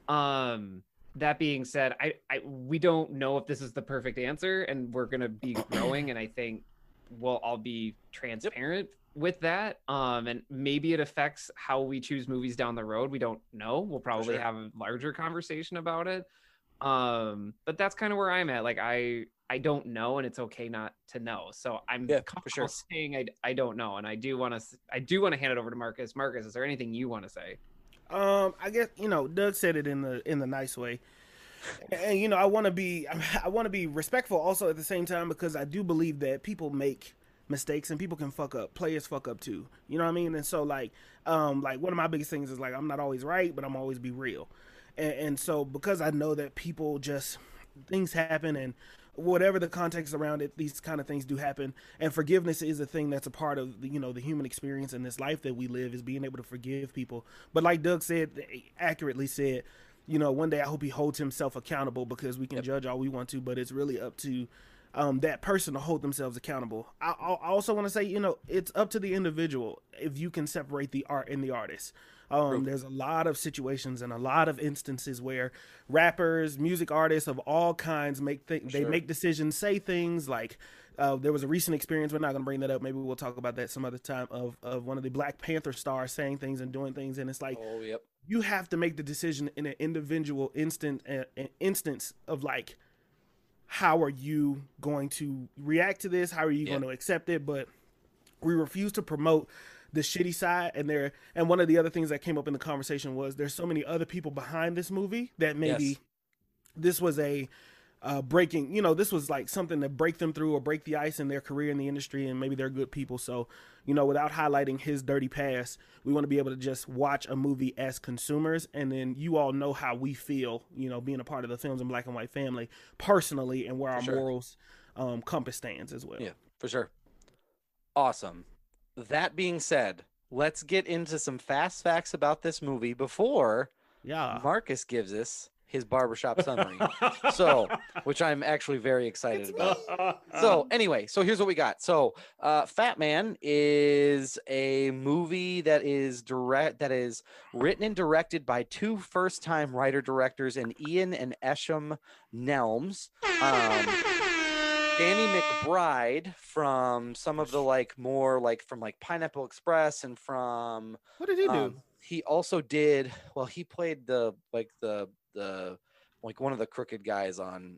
C: Um, that being said, I, I we don't know if this is the perfect answer, and we're gonna be growing, and I think we'll all be transparent with that. Um, and maybe it affects how we choose movies down the road. We don't know. We'll probably
A: sure.
C: have a larger conversation about it. Um, but that's kind of where I'm at. Like I I don't know, and it's okay not to know. So I'm
A: Yeah, for sure.
C: saying I I don't know, and I do want to I do want to hand it over to Marcus. Marcus, is there anything you want to say?
B: Um, I guess you know Doug said it in the in the nice way, and you know I want to be I want to be respectful also at the same time because I do believe that people make mistakes and people can fuck up. Players fuck up too. You know what I mean? And so like um like one of my biggest things is like I'm not always right, but I'm always be real. And, and so because I know that people just things happen and whatever the context around it these kind of things do happen. And forgiveness is a thing that's a part of the, you know the human experience in this life that we live is being able to forgive people. But like doug said accurately said you know one day i hope he holds himself accountable because we can judge all we want to but it's really up to um, that person to hold themselves accountable. I, I also want to say you know it's up to the individual if you can separate the art and the artist um, there's a lot of situations and a lot of instances where rappers, music artists of all kinds make th- they make decisions, say things like. Uh, there was a recent experience. We're not going to bring that up. Maybe we'll talk about that some other time. Of of one of the Black Panther stars saying things and doing things, and it's like
A: Oh, yep.
B: you have to make the decision in an individual instant uh, an instance of like how are you going to react to this how are you
A: Yeah.
B: going to accept it but we refuse to promote the shitty side and there and one of the other things that came up in the conversation was there's so many other people behind this movie that maybe
A: Yes.
B: this was a uh, breaking you know this was like something to break them through or break the ice in their career in the industry and maybe they're good people so you know without highlighting his dirty past we want to be able to just watch a movie as consumers and then you all know how we feel you know being a part of the films and black and white family personally and where our
A: sure.
B: morals um, compass stands as well
A: Yeah, for sure. Awesome. That being said, let's get into some fast facts about this movie before
B: yeah
A: Marcus gives us his barbershop summary. so, which I'm actually very excited about. So, anyway, so here's what we got. So, uh, Fat Man is a movie that is direct that is written and directed by two first-time writer directors, and Ian and Eshom Nelms. Um, Danny McBride from some of the like more like from like Pineapple Express and from
B: what did he do
A: um, he also did well he played the like the the like one of the crooked guys on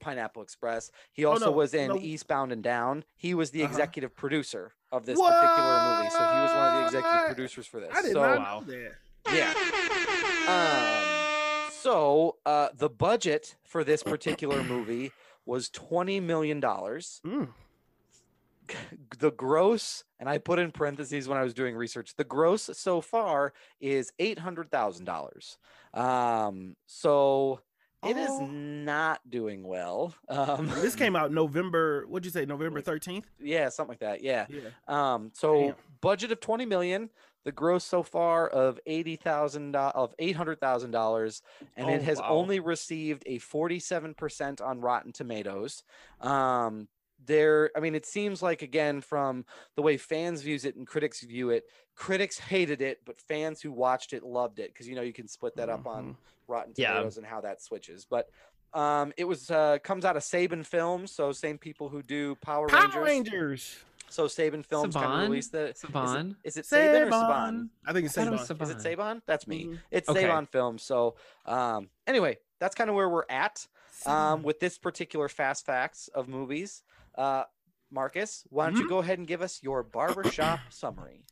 A: Pineapple Express. He
B: Oh,
A: also
B: no,
A: was in
B: no.
A: Eastbound and Down. He was the
B: Uh-huh.
A: executive producer of this particular movie. So he was one of the executive producers for this.
B: i did
A: so
B: not
C: Wow.
B: know that
A: yeah. Um, so uh, the budget for this particular movie was twenty million dollars.
B: Mm.
A: The gross, and I put in parentheses when I was doing research. The gross so far is eight hundred thousand dollars. Um, so it is
B: Oh.
A: not doing well. Um,
B: this came out november what'd you say november 13th
A: yeah, something like that. Yeah.
B: yeah
A: Um, so
B: Damn.
A: budget of twenty million, the gross so far of eighty thousand of eight hundred thousand dollars, and it
C: Oh,
A: has
C: wow.
A: only received a forty-seven percent on Rotten Tomatoes. Um, there, I mean, it seems like again from the way fans views it and critics view it, critics hated it, but fans who watched it loved it because you know you can split that up on Rotten
C: Yeah.
A: Tomatoes and how that switches, but. Um, it was uh comes out of Saban Films, so same people who do Power,
B: power
A: Rangers.
B: rangers
A: So Saban Films kind of released the. is it-
C: Saban?
A: Is it, Saban or Saban?
B: Saban. I think it's
C: I thought it
B: Saban.
C: was
A: Is it
C: Saban.
A: Saban? That's me.
B: Mhm.
A: It's
C: Okay.
A: Saban Films. So, um, anyway, that's kind of where we're at um, with this particular fast facts of movies. Uh, Marcus, why don't you
B: Mhm.
A: go ahead and give us your barbershop summary?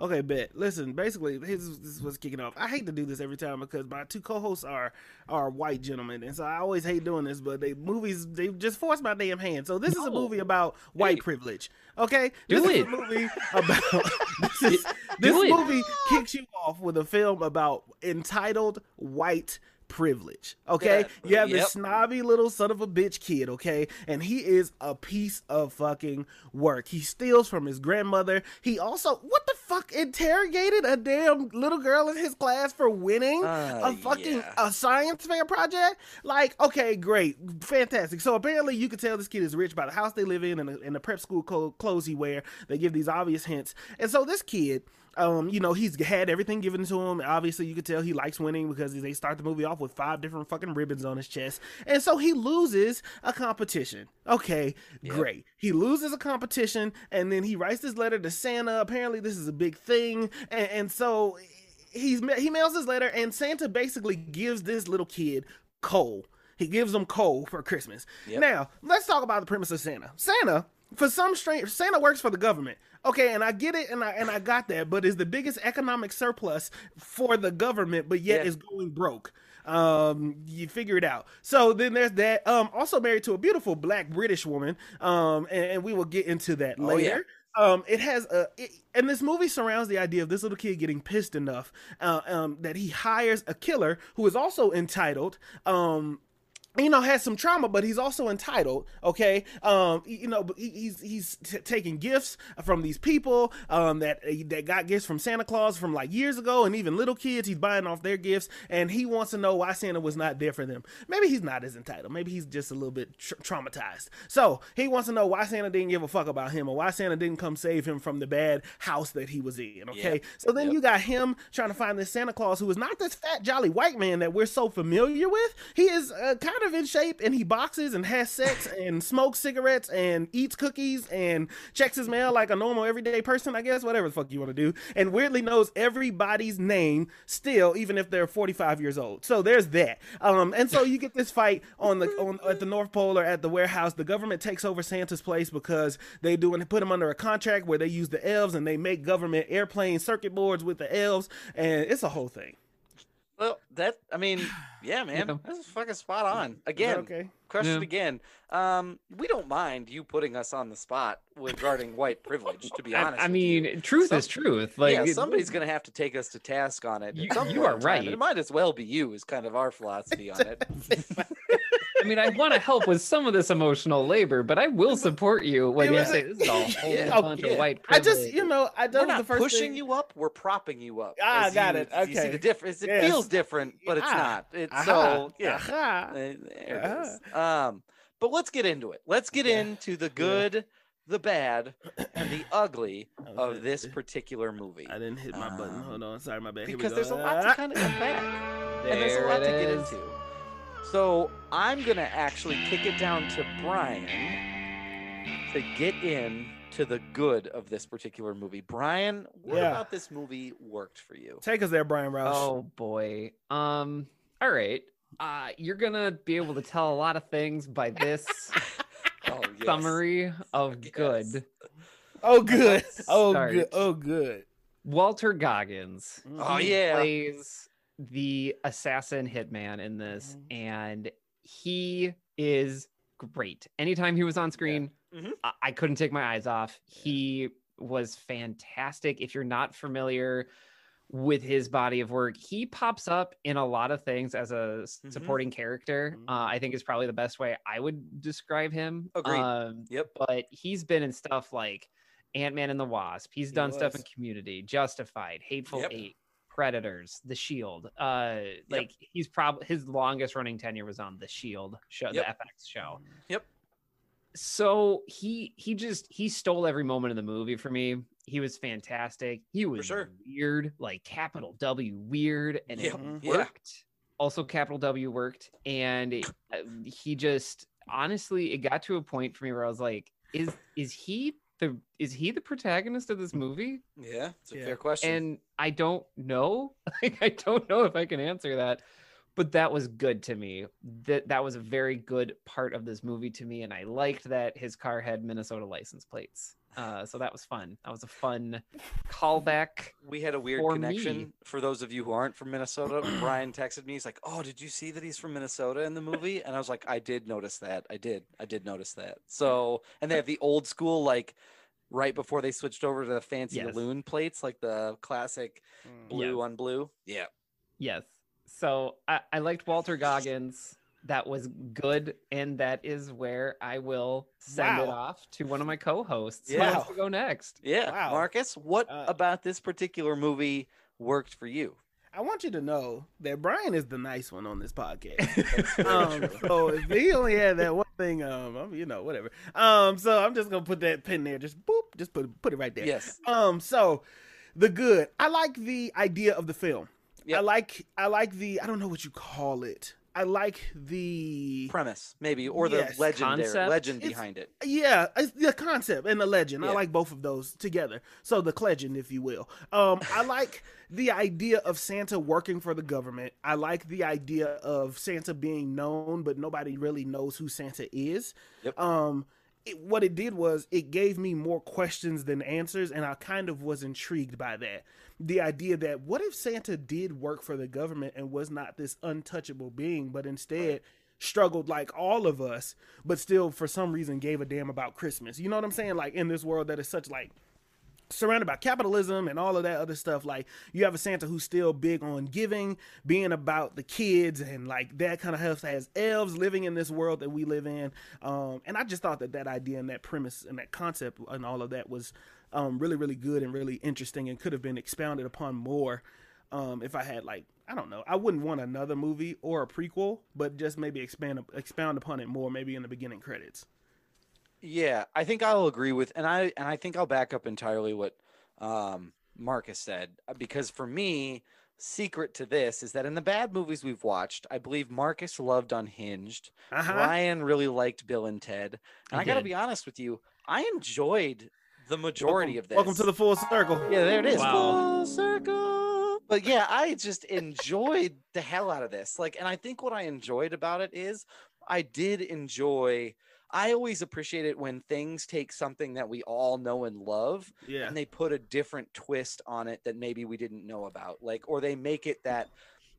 B: Okay, bet. Listen, basically, this is what's kicking off. I hate to do this every time because my two co-hosts are are white gentlemen, and so I always hate doing this. But they movies they just force my damn hand. So this is a movie about white
A: Hey.
B: privilege. Okay,
C: Do
B: this is a movie about this is this movie kicks you off with a film about entitled white privilege. Okay,
A: Yeah,
B: you have
A: yep.
B: this snobby little son of a bitch kid. Okay, and he is a piece of fucking work. He steals from his grandmother. He also what the fuck interrogated a damn little girl in his class for winning
A: Uh,
B: a fucking
A: yeah.
B: a science fair project. Like, okay, great, fantastic. So apparently, you could tell this kid is rich by the house they live in and the, and the prep school clothes he wear. They give these obvious hints, and so this kid Um, you know, he's had everything given to him. Obviously, you could tell he likes winning because they start the movie off with five different fucking ribbons on his chest. And so he loses a competition. Okay,
A: Yep.
B: great. He loses a competition and then he writes this letter to Santa. Apparently, this is a big thing. And, and so he's he mails this letter and Santa basically gives this little kid coal. He gives him coal for Christmas.
A: Yep.
B: Now, let's talk about the premise of Santa. Santa, for some strange Santa works for the government. Okay, and I get it and I and I got that, but is the biggest economic surplus for the government, but yet
A: Yeah.
B: is going broke. Um, you figure it out. So then there's that. Um, also married to a beautiful black British woman. Um, and, and we will get into that
A: Oh, yeah.
B: later. Um, it has a, it, and this movie surrounds the idea of this little kid getting pissed enough, uh, um, that he hires a killer who is also entitled, um, you know, has some trauma, but he's also entitled. Okay, um, you know, he's he's t- taking gifts from these people um, that that got gifts from Santa Claus from like years ago, and even little kids. He's buying off their gifts, and he wants to know why Santa was not there for them. Maybe he's not as entitled. Maybe he's just a little bit tr- traumatized. So he wants to know why Santa didn't give a fuck about him, or why Santa didn't come save him from the bad house that he was in. Okay,
A: Yep.
B: so then
A: Yep.
B: you got him trying to find this Santa Claus who is not this fat jolly white man that we're so familiar with. He is uh, kind of in shape and he boxes and has sex and smokes cigarettes and eats cookies and checks his mail like a normal everyday person, I guess, whatever the fuck you want to do. And weirdly knows everybody's name still, even if they're 45 years old. So there's that. Um, and so you get this fight on the on at the North Pole or at the warehouse. The government takes over Santa's place because they do and put him under a contract where they use the elves and they make government airplane circuit boards with the elves, and it's a whole thing.
A: Well, that I mean, yeah, man,
C: Yeah.
A: that's fucking spot on. Again,
B: okay.
A: question
C: Yeah.
A: again. Um, we don't mind you putting us on the spot regarding white privilege. To be honest,
C: I, I mean, truth is truth. Like,
A: yeah, somebody's gonna have to take us to task on it.
C: You- you are
A: right. It might as well be you. Is kind of our philosophy on it.
C: I mean, I want to help with some of this emotional labor, but I will support you when you
B: was
C: say this is all a whole
A: Yeah.
C: bunch
B: Okay.
C: of white privilege.
B: I just, you know, I that
A: We're
B: was the
A: not
B: first
A: pushing
B: thing.
A: you up. We're propping you up.
B: Ah,
A: as
B: got
A: you-
B: it.
A: You see the difference. It
B: Yes.
A: feels different, but it's
B: Ah.
A: not. It's
B: Aha,
A: so yeah.
B: aha.
A: Uh, There it is. Um, but let's get into it. Let's get
B: Yeah.
A: into the good, the bad, and the ugly of this particular movie.
B: I didn't hit my button.
A: Um,
B: Hold on. Sorry, my bad. Here we
A: Because
B: go.
A: there's a lot to
B: Ah.
A: kind of unpack, and there's a lot to get into. So I'm gonna actually kick it down to Brian to get in to the good of this particular movie. Brian, what
B: Yeah.
A: about this movie worked for you?
B: Take us there, Brian Roush.
C: Oh boy. Um. All right. Uh, you're gonna be able to tell a lot of things by this
A: Oh, yes.
C: summary of
A: Yes.
C: good.
B: Oh, good. Oh, good. Oh, good.
C: Walton Goggins
A: Oh yeah.
C: plays the assassin hitman in this,
B: Mhm.
C: and he is great. Anytime he was on screen,
A: Mhm.
C: I-, I couldn't take my eyes off. He was fantastic. If you're not familiar with his body of work, he pops up in a lot of things as a
A: Mhm.
C: supporting character.
B: Mhm.
C: Uh, I think is probably the best way I would describe him.
A: Agreed.
C: Um,
A: Yep.
C: but he's been in stuff like Ant Man and the Wasp. He's done stuff in. Community, Justified, Hateful
A: Yep.
C: Eight, Predators, The Shield. Uh, like he's probably his longest running tenure was on The Shield show,
A: Yep.
C: the FX show.
A: Yep.
C: So he he just he stole every moment of the movie for me. He was fantastic. He was
A: sure.
C: weird, like capital W weird, and
A: Yep.
C: it
A: Yeah.
C: worked. Also, capital W worked, and it, uh, he just honestly, it got to a point for me where I was like, "Is is he the is he the protagonist of this movie?"
A: Yeah, it's a
B: Yeah.
A: fair question.
C: And I don't know. Like, I don't know if I can answer that. But that was good to me. That that was a very good part of this movie to me, and I liked that his car had Minnesota license plates. Uh, so that was fun. That was a fun callback.
A: we had a weird
C: for
A: connection.
C: me.
A: For those of you who aren't from Minnesota, Brian texted me. He's like, "Oh, did you see that he's from Minnesota in the movie?" And I was like, "I did notice that. I did. I did notice that." So, and they have the old school like right before they switched over to the fancy
C: Yes.
A: loon plates, like the classic
B: Mm.
A: blue
C: Yes.
A: on blue. Yeah.
C: Yes. So I, I liked Walton Goggins. That was good, and that is where I will send it off to one of my co-hosts. Who
A: Yeah.
C: wants to go next?
A: Yeah.
B: Wow.
A: Marcus, what
B: Uh,
A: about this particular movie worked for you?
B: I want you to know that Brian is the nice one on this podcast. Um, so if he only had that one thing, um, I'm- you know, whatever. Um, so I'm just gonna put that pin there, just boop, just put put it right there.
A: Yes.
B: Um, so the good. I like the idea of the film.
A: Yep.
B: I like I like the I don't know what you call it. I like the
A: Premise, maybe, or the
B: Yes.
A: legendary
C: Concept?
A: legend
B: It's-
A: behind it.
B: yeah, it's the concept and the legend. I like both of those together. So the legend, if you will. Um, I like the idea of Santa working for the government. I like the idea of Santa being known, but nobody really knows who Santa is.
A: Yep.
B: Um, it, what it did was it gave me more questions than answers, and I kind of was intrigued by that. The idea that what if Santa did work for the government and was not this untouchable being, but instead struggled like all of us, but still for some reason gave a damn about Christmas. You know what I'm saying? Like in this world that is such like surrounded by capitalism and all of that other stuff like you have a santa who's still big on giving being about the kids and like that kind of stuff has elves living in this world that we live in. Um and i just thought that that idea and that premise and that concept and all of that was um really really good and really interesting and could have been expounded upon more um if i had like i don't know i wouldn't want another movie or a prequel but just maybe expand expound upon it more maybe in the beginning credits
A: Yeah, I think I'll agree with, and I and I think I'll back up entirely what um, Marcus said uh, because for me, secret to this is that in the bad movies we've watched, I believe Marcus loved Unhinged.
B: uh-huh
A: Ryan really liked Bill and Ted, and
B: He
A: I got to be honest with you, I enjoyed the majority
B: welcome,
A: of this.
B: welcome to the full circle
A: Yeah, there it is.
C: Wow.
A: Full circle. But yeah, I just enjoyed the hell out of this. Like, and I think what I enjoyed about it is I did enjoy. I always appreciate it when things take something that we all know and love
B: yeah
A: and they put a different twist on it that maybe we didn't know about. Like, or they make it that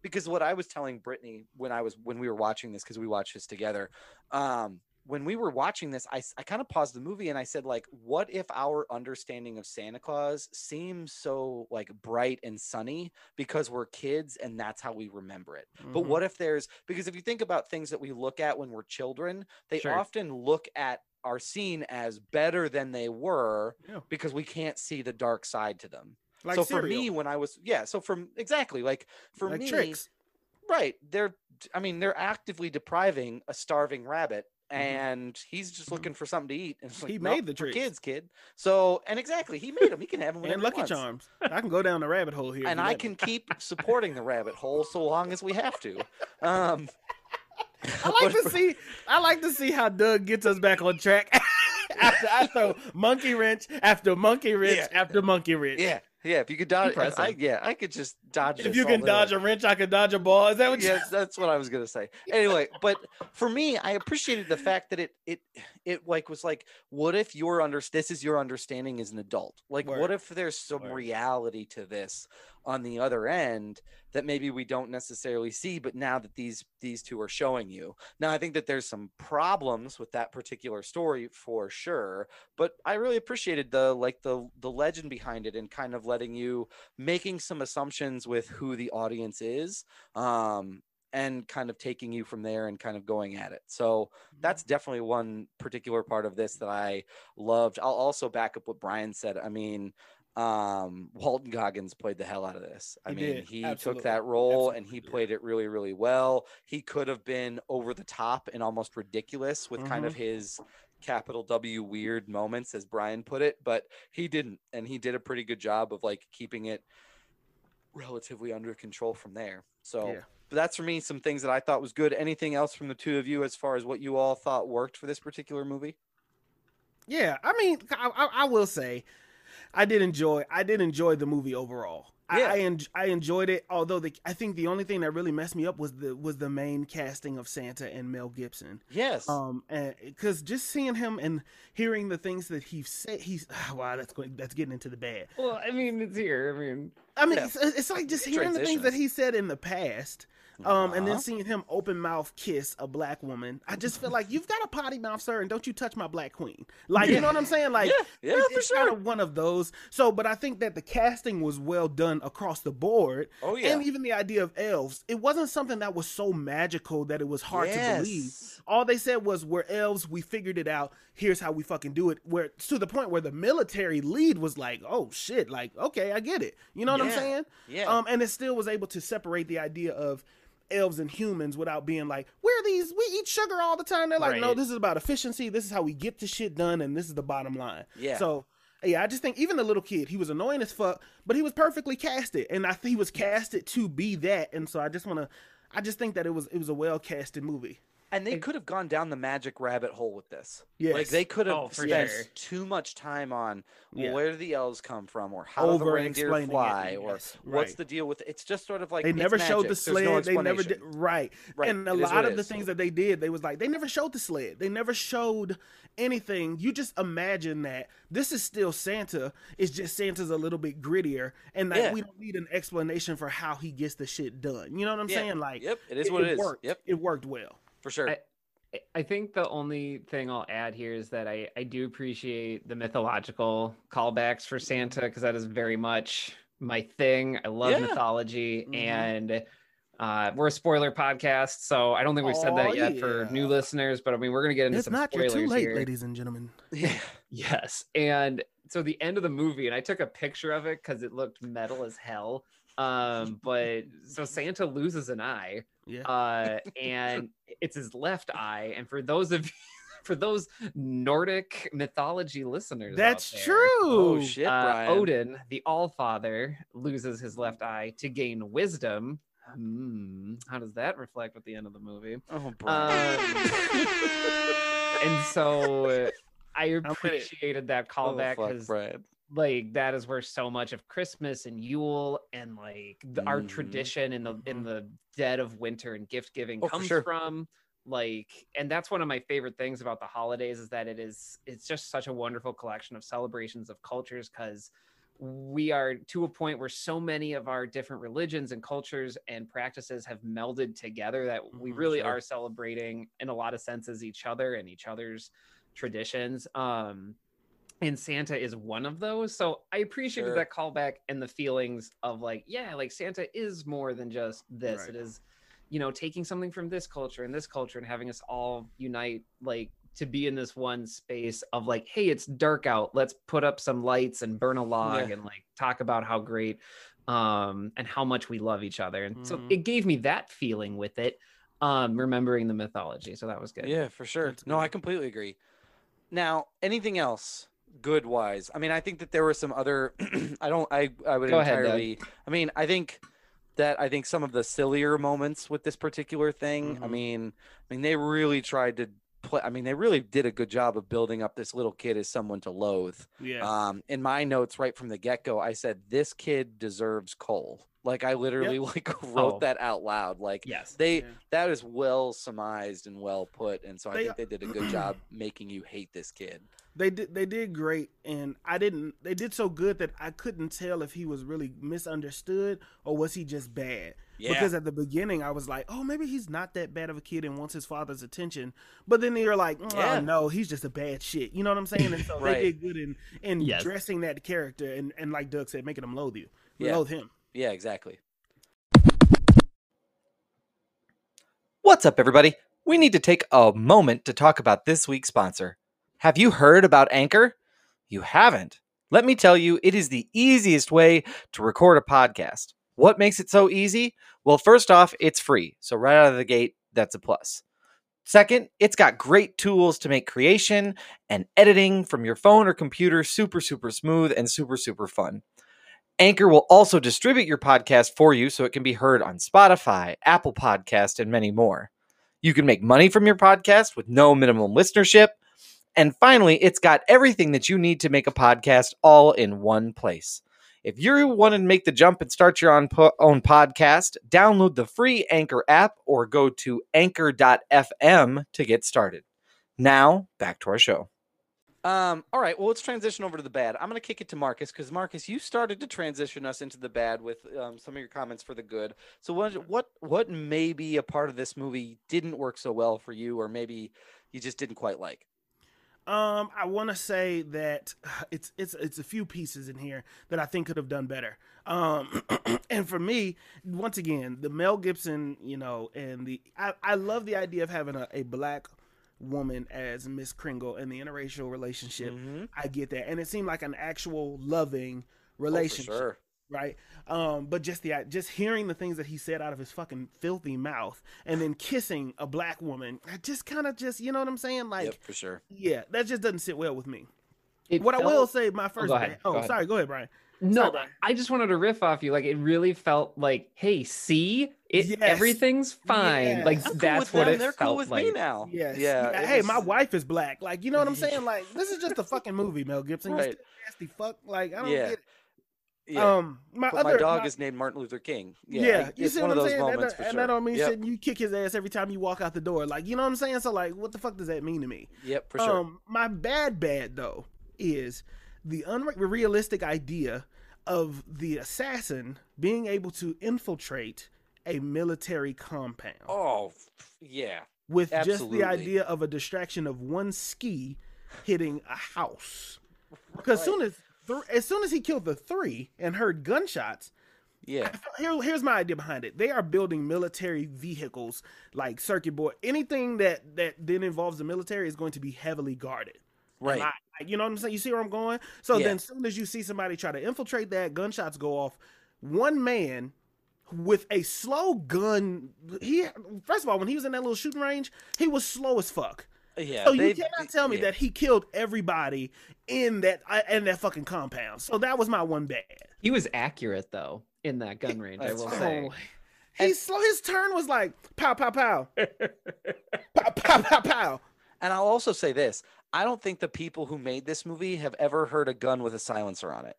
A: because what I was telling Brittany when I was when we were watching this because we watched this together. Um, when we were watching this, I, I kind of paused the movie and I said, like, what if our understanding of Santa Claus seems so like bright and sunny because we're kids and that's how we remember it? But
B: Mhm.
A: what if there's because if you think about things that we look at when we're children, they
C: Sure.
A: often look at are seen as better than they were
B: Yeah.
A: because we can't see the dark side to them.
B: like
A: so for me, when I was yeah, so from exactly like for
B: like
A: me,
B: Trix.
A: right? They're I mean they're actively depriving a starving rabbit.
B: Mhm.
A: And he's just
B: Mhm.
A: looking for something to eat. And like,
B: He
A: "Nope,
B: made the
A: for
B: Trix.
A: kids, kid. So, and exactly, he made them. He can have them
B: and Lucky. Charms. I can go down the rabbit hole here.
A: and I can keep supporting the rabbit hole so long as we have to. Um,
B: I like to see. I like to see how Doug gets us back on track. after I throw monkey wrench after monkey wrench
A: Yeah.
B: after monkey wrench.
A: Yeah, yeah. If you could dodge, I, yeah, I could just dodge.
B: If you can dodge
A: long.
B: a wrench, I could dodge a ball. Is that what you?
A: yes, that's what I was gonna say. Anyway, but for me, I appreciated the fact that it it it like was like, what if your under this is your understanding as an adult? Like,
B: Word.
A: what if there's some
B: Word.
A: reality to this on the other end that maybe we don't necessarily see, but now that these these two are showing you. Now, I think that there's some problems with that particular story for sure, but I really appreciated the like the the legend behind it and kind of letting you making some assumptions with who the audience is um and kind of taking you from there and kind of going at it. So that's definitely one particular part of this that i loved. I'll also back up what brian said. I mean um walton goggins played the hell out of this i
B: He
A: mean
B: did.
A: he
B: Absolutely.
A: took that role and he played it really really well he could have been over the top and almost ridiculous with kind of
B: Mm-hmm.
A: his capital w weird moments as brian put it but he didn't and he did a pretty good job of like keeping it relatively under control from there so
B: Yeah.
A: but that's for me some things that i thought was good anything else from the two of you as far as what you all thought worked for this particular movie
B: Yeah, I mean, I, I, I will say, I did enjoy. I did enjoy the movie overall. I,
A: Yeah.
B: I, en- I enjoyed it. Although the, I think the only thing that really messed me up was the was the main casting of Santa and Mel Gibson.
A: yes
B: Um, because just seeing him and hearing the things that he said, he's wow, that's going, that's getting into the bad.
C: Well, I mean, it's here. I mean,
B: I mean,
A: Yeah.
B: it's, it's like just hearing the things that he said in the past. Um, and then
A: Uh-huh.
B: seeing him open mouth kiss a black woman, I just feel like you've got a potty mouth, sir, and don't you touch my black queen. Like, you know what I'm saying? Like,
A: yeah, yeah
B: it's,
A: for
B: it's
A: sure
B: kind of one of those. So, but I think that the casting was well done across the board,
A: oh yeah
B: and even the idea of elves. It wasn't something that was so magical that it was hard to believe. All they said was, "We're elves. We figured it out. Here's how we fucking do it." Where to the point where the military lead was like, "Oh shit! Like, okay, I get it." You know what I'm saying?
A: yeah
B: Um, and it still was able to separate the idea of elves and humans without being like, we're these, we eat sugar all the time. They're like, no, this is about efficiency. This is how we get the shit done, and this is the bottom line.
A: Yeah.
B: So yeah, I just think even the little kid, he was annoying as fuck, but he was perfectly casted, and I think he was casted to be that. And so I just want to, I just think that it was it was a well casted movie.
A: And they could have gone down the magic rabbit hole with this.
B: Yes.
A: Like they could have
C: Oh,
A: spent
C: sure.
A: too much time on
B: Yeah.
A: where the elves come from, or how do the
B: Over
A: reindeer
B: explaining it,
A: fly, or
B: yes,
A: what's
B: right.
A: the deal with it. it's just sort of like
B: they
A: it's
B: never showed
A: magic.
B: the
A: There's no
B: sled. they never did right.
A: Right,
B: And a
A: it is what
B: lot
A: it
B: of the
A: is.
B: things that they did, they was like they never showed the sled. They never showed anything. You just imagine that this is still Santa. It's just Santa's a little bit grittier, and like
A: Yeah.
B: we don't need an explanation for how he gets the shit done. You know what I'm
A: Yeah.
B: saying? Like,
A: Yep, it is what it is.
B: Worked.
A: Yep.
B: it worked well.
A: For sure.
C: I- I think the only thing I'll add here is that I, I do appreciate the mythological callbacks for Santa because that is very much my thing. I love
A: Yeah.
C: mythology
B: Mhm.
C: and uh, we're a spoiler podcast, so I don't think we've said
B: Oh,
C: that yet for new listeners, but I mean we're gonna get into
B: It's
C: some
B: not. You're
C: spoilers
B: too late,
C: here.
B: ladies and gentlemen.
A: yeah.
C: Yes. And so the end of the movie, and I took a picture of it because it looked metal as hell. Um, but so Santa loses an eye,
B: Yeah.
C: uh, and it's his left eye. And for those of you, for those Nordic mythology listeners, out
B: That's
C: there,
B: true.
A: Oh shit,
C: Uh, Odin, the All Father, loses his left eye to gain wisdom. Hmm, how does that reflect with the end of the movie?
A: Oh, Brian.
C: Um, and so uh, I appreciated that
A: oh,
C: callback because
A: Brian.
C: Like that is where so much of Christmas and Yule and like the, our
A: Mhm.
C: tradition in the in the dead of winter and gift giving
A: Oh,
C: comes
A: sure.
C: from like and that's one of my favorite things about the holidays is that it is it's just such a wonderful collection of celebrations of cultures because we are to a point where so many of our different religions and cultures and practices have melded together that we
B: Mhm,
C: really
A: sure.
C: are celebrating in a lot of senses each other and each other's traditions um and Santa is one of those. So I appreciated
A: Sure.
C: that callback and the feelings of like, yeah, like Santa is more than just this.
B: Right.
C: It is, you know, taking something from this culture and this culture and having us all unite, like to be in this one space of like, hey, it's dark out. Let's put up some lights and burn a log
A: Yeah.
C: and like talk about how great um and how much we love each other. And so
B: Mhm.
C: it gave me that feeling with it. Um, remembering the mythology. So that was good.
A: Yeah, for sure.
B: That's
A: No,
B: good.
A: I completely agree. Now, anything else good wise? I mean, I think that there were some other I don't I I would
C: Go ahead,
A: entirely I mean, I think that I think some of the sillier moments with this particular thing, I
B: Mhm.
A: mean, I mean they really tried to play I mean, they really did a good job of building up this little kid as someone to loathe.
B: Yeah.
A: Um, in my notes right from the get go, I said this kid deserves coal. Like I literally like wrote
C: Oh.
A: that out loud. Like
C: Yes.
A: they
B: Yeah.
A: that is well surmised and well put, and so I
B: They-
A: think they did a good job making you hate this kid.
B: They did they did great and I didn't they did so good that I couldn't tell if he was really misunderstood or was he just bad. Because at the beginning I was like, oh maybe he's not that bad of a kid and wants his father's attention. But then you're like, oh
A: Yeah.
B: no, he's just a bad shit. You know what I'm saying? And so
A: Right.
B: they did good in in
C: Yes.
B: dressing that character and, and like Doug said, making him loathe you.
A: Yeah.
B: Loathe him.
A: yeah, exactly. What's up, everybody? We need to take a moment to talk about this week's sponsor. Have you heard about Anchor? You haven't. Let me tell you, it is the easiest way to record a podcast. What makes it so easy? Well, first off, it's free. So, right out of the gate, that's a plus. Second, it's got great tools to make creation and editing from your phone or computer super, super smooth and super, super fun. Anchor will also distribute your podcast for you so it can be heard on Spotify, Apple Podcast, and many more. You can make money from your podcast with no minimum listenership. And finally, it's got everything that you need to make a podcast all in one place. If you want to make the jump and start your own, po- own podcast, download the free Anchor app or go to anchor.fm to get started. Now, back to our show. Um, all right, well, let's transition over to the bad. I'm going to kick it to Marcus because Marcus, you started to transition us into the bad with um, some of your comments for the good. So, what, what, what maybe a part of this movie didn't work so well for you, or maybe you just didn't quite like?
B: Um, I want to say that it's it's it's a few pieces in here that I think could have done better. Um, and for me, once again, the Mel Gibson, you know, and the I, I love the idea of having a, a black woman as Miss Kringle and the interracial relationship.
A: Mhm.
B: I get that, and it seemed like an actual loving
A: Oh,
B: relationship
A: sure.
B: Right? Um, but just the just hearing the things that he said out of his fucking filthy mouth, and then kissing a black woman, I just kind of just you know what I'm saying? Like,
A: yep, for sure.
B: yeah, that just doesn't sit well with me.
C: It
B: what I will say, my first.
C: go ahead,
B: oh,
C: go ahead.
B: sorry. Go ahead, Brian.
C: No,
B: Sorry, Brian.
C: I just wanted to riff off you. Like it really felt like, hey, see, it
B: Yes.
C: everything's fine. Like
B: Yes.
A: I'm
C: that's
A: with
C: what
A: them.
C: it
A: They're
C: felt
A: cool with
C: like.
A: me now.
B: Yes.
A: Yeah.
B: Yeah, hey,
A: was-
B: my wife is black. Like, you know what I'm saying? Like, this is just a fucking movie, Mel Gibson.
A: Right.
B: nasty fuck. Like, I don't
A: Yeah.
B: get it.
A: Yeah.
B: Um, my
A: but
B: other
A: my dog
B: my-
A: is named Martin Luther King.
B: Yeah,
A: Yeah,
B: you
A: it's
B: see
A: one
B: what
A: of
B: I'm
A: those
B: saying? And,
A: moments
B: that, and
A: sure.
B: that don't mean
A: yep.
B: shit. You kick his ass every time you walk out the door. Like, you know what I'm saying? So, like, what the fuck does that mean to me?
A: Yep, for sure.
B: Um, my bad bad though is the unrealistic idea of the assassin being able to infiltrate a military compound
A: oh, yeah.
B: with just the idea of a distraction of one ski hitting a house. Because
A: Right.
B: soon as th- as soon as he killed the three and heard gunshots,
A: Yeah.
B: here, here's my idea behind it. They are building military vehicles like circuit board. Anything that that then involves the military is going to be heavily guarded.
A: Right.
B: I- you know what I'm saying? You see where I'm going? So
A: Yeah.
B: then, as soon as you see somebody try to infiltrate that, gunshots go off. One man with a slow gun. He first of all, when he was in that little shooting range, he was slow as fuck.
A: Yeah.
B: So you
A: they-
B: cannot tell me
A: yeah.
B: that he killed everybody in that uh, in that fucking compound. So that was my one bad.
C: He was accurate though in that gun range. I will
A: true.
C: say.
B: He's slow. His turn was like pow pow pow, pow pow pow pow.
A: And I'll also say this: I don't think the people who made this movie have ever heard a gun with a silencer on it.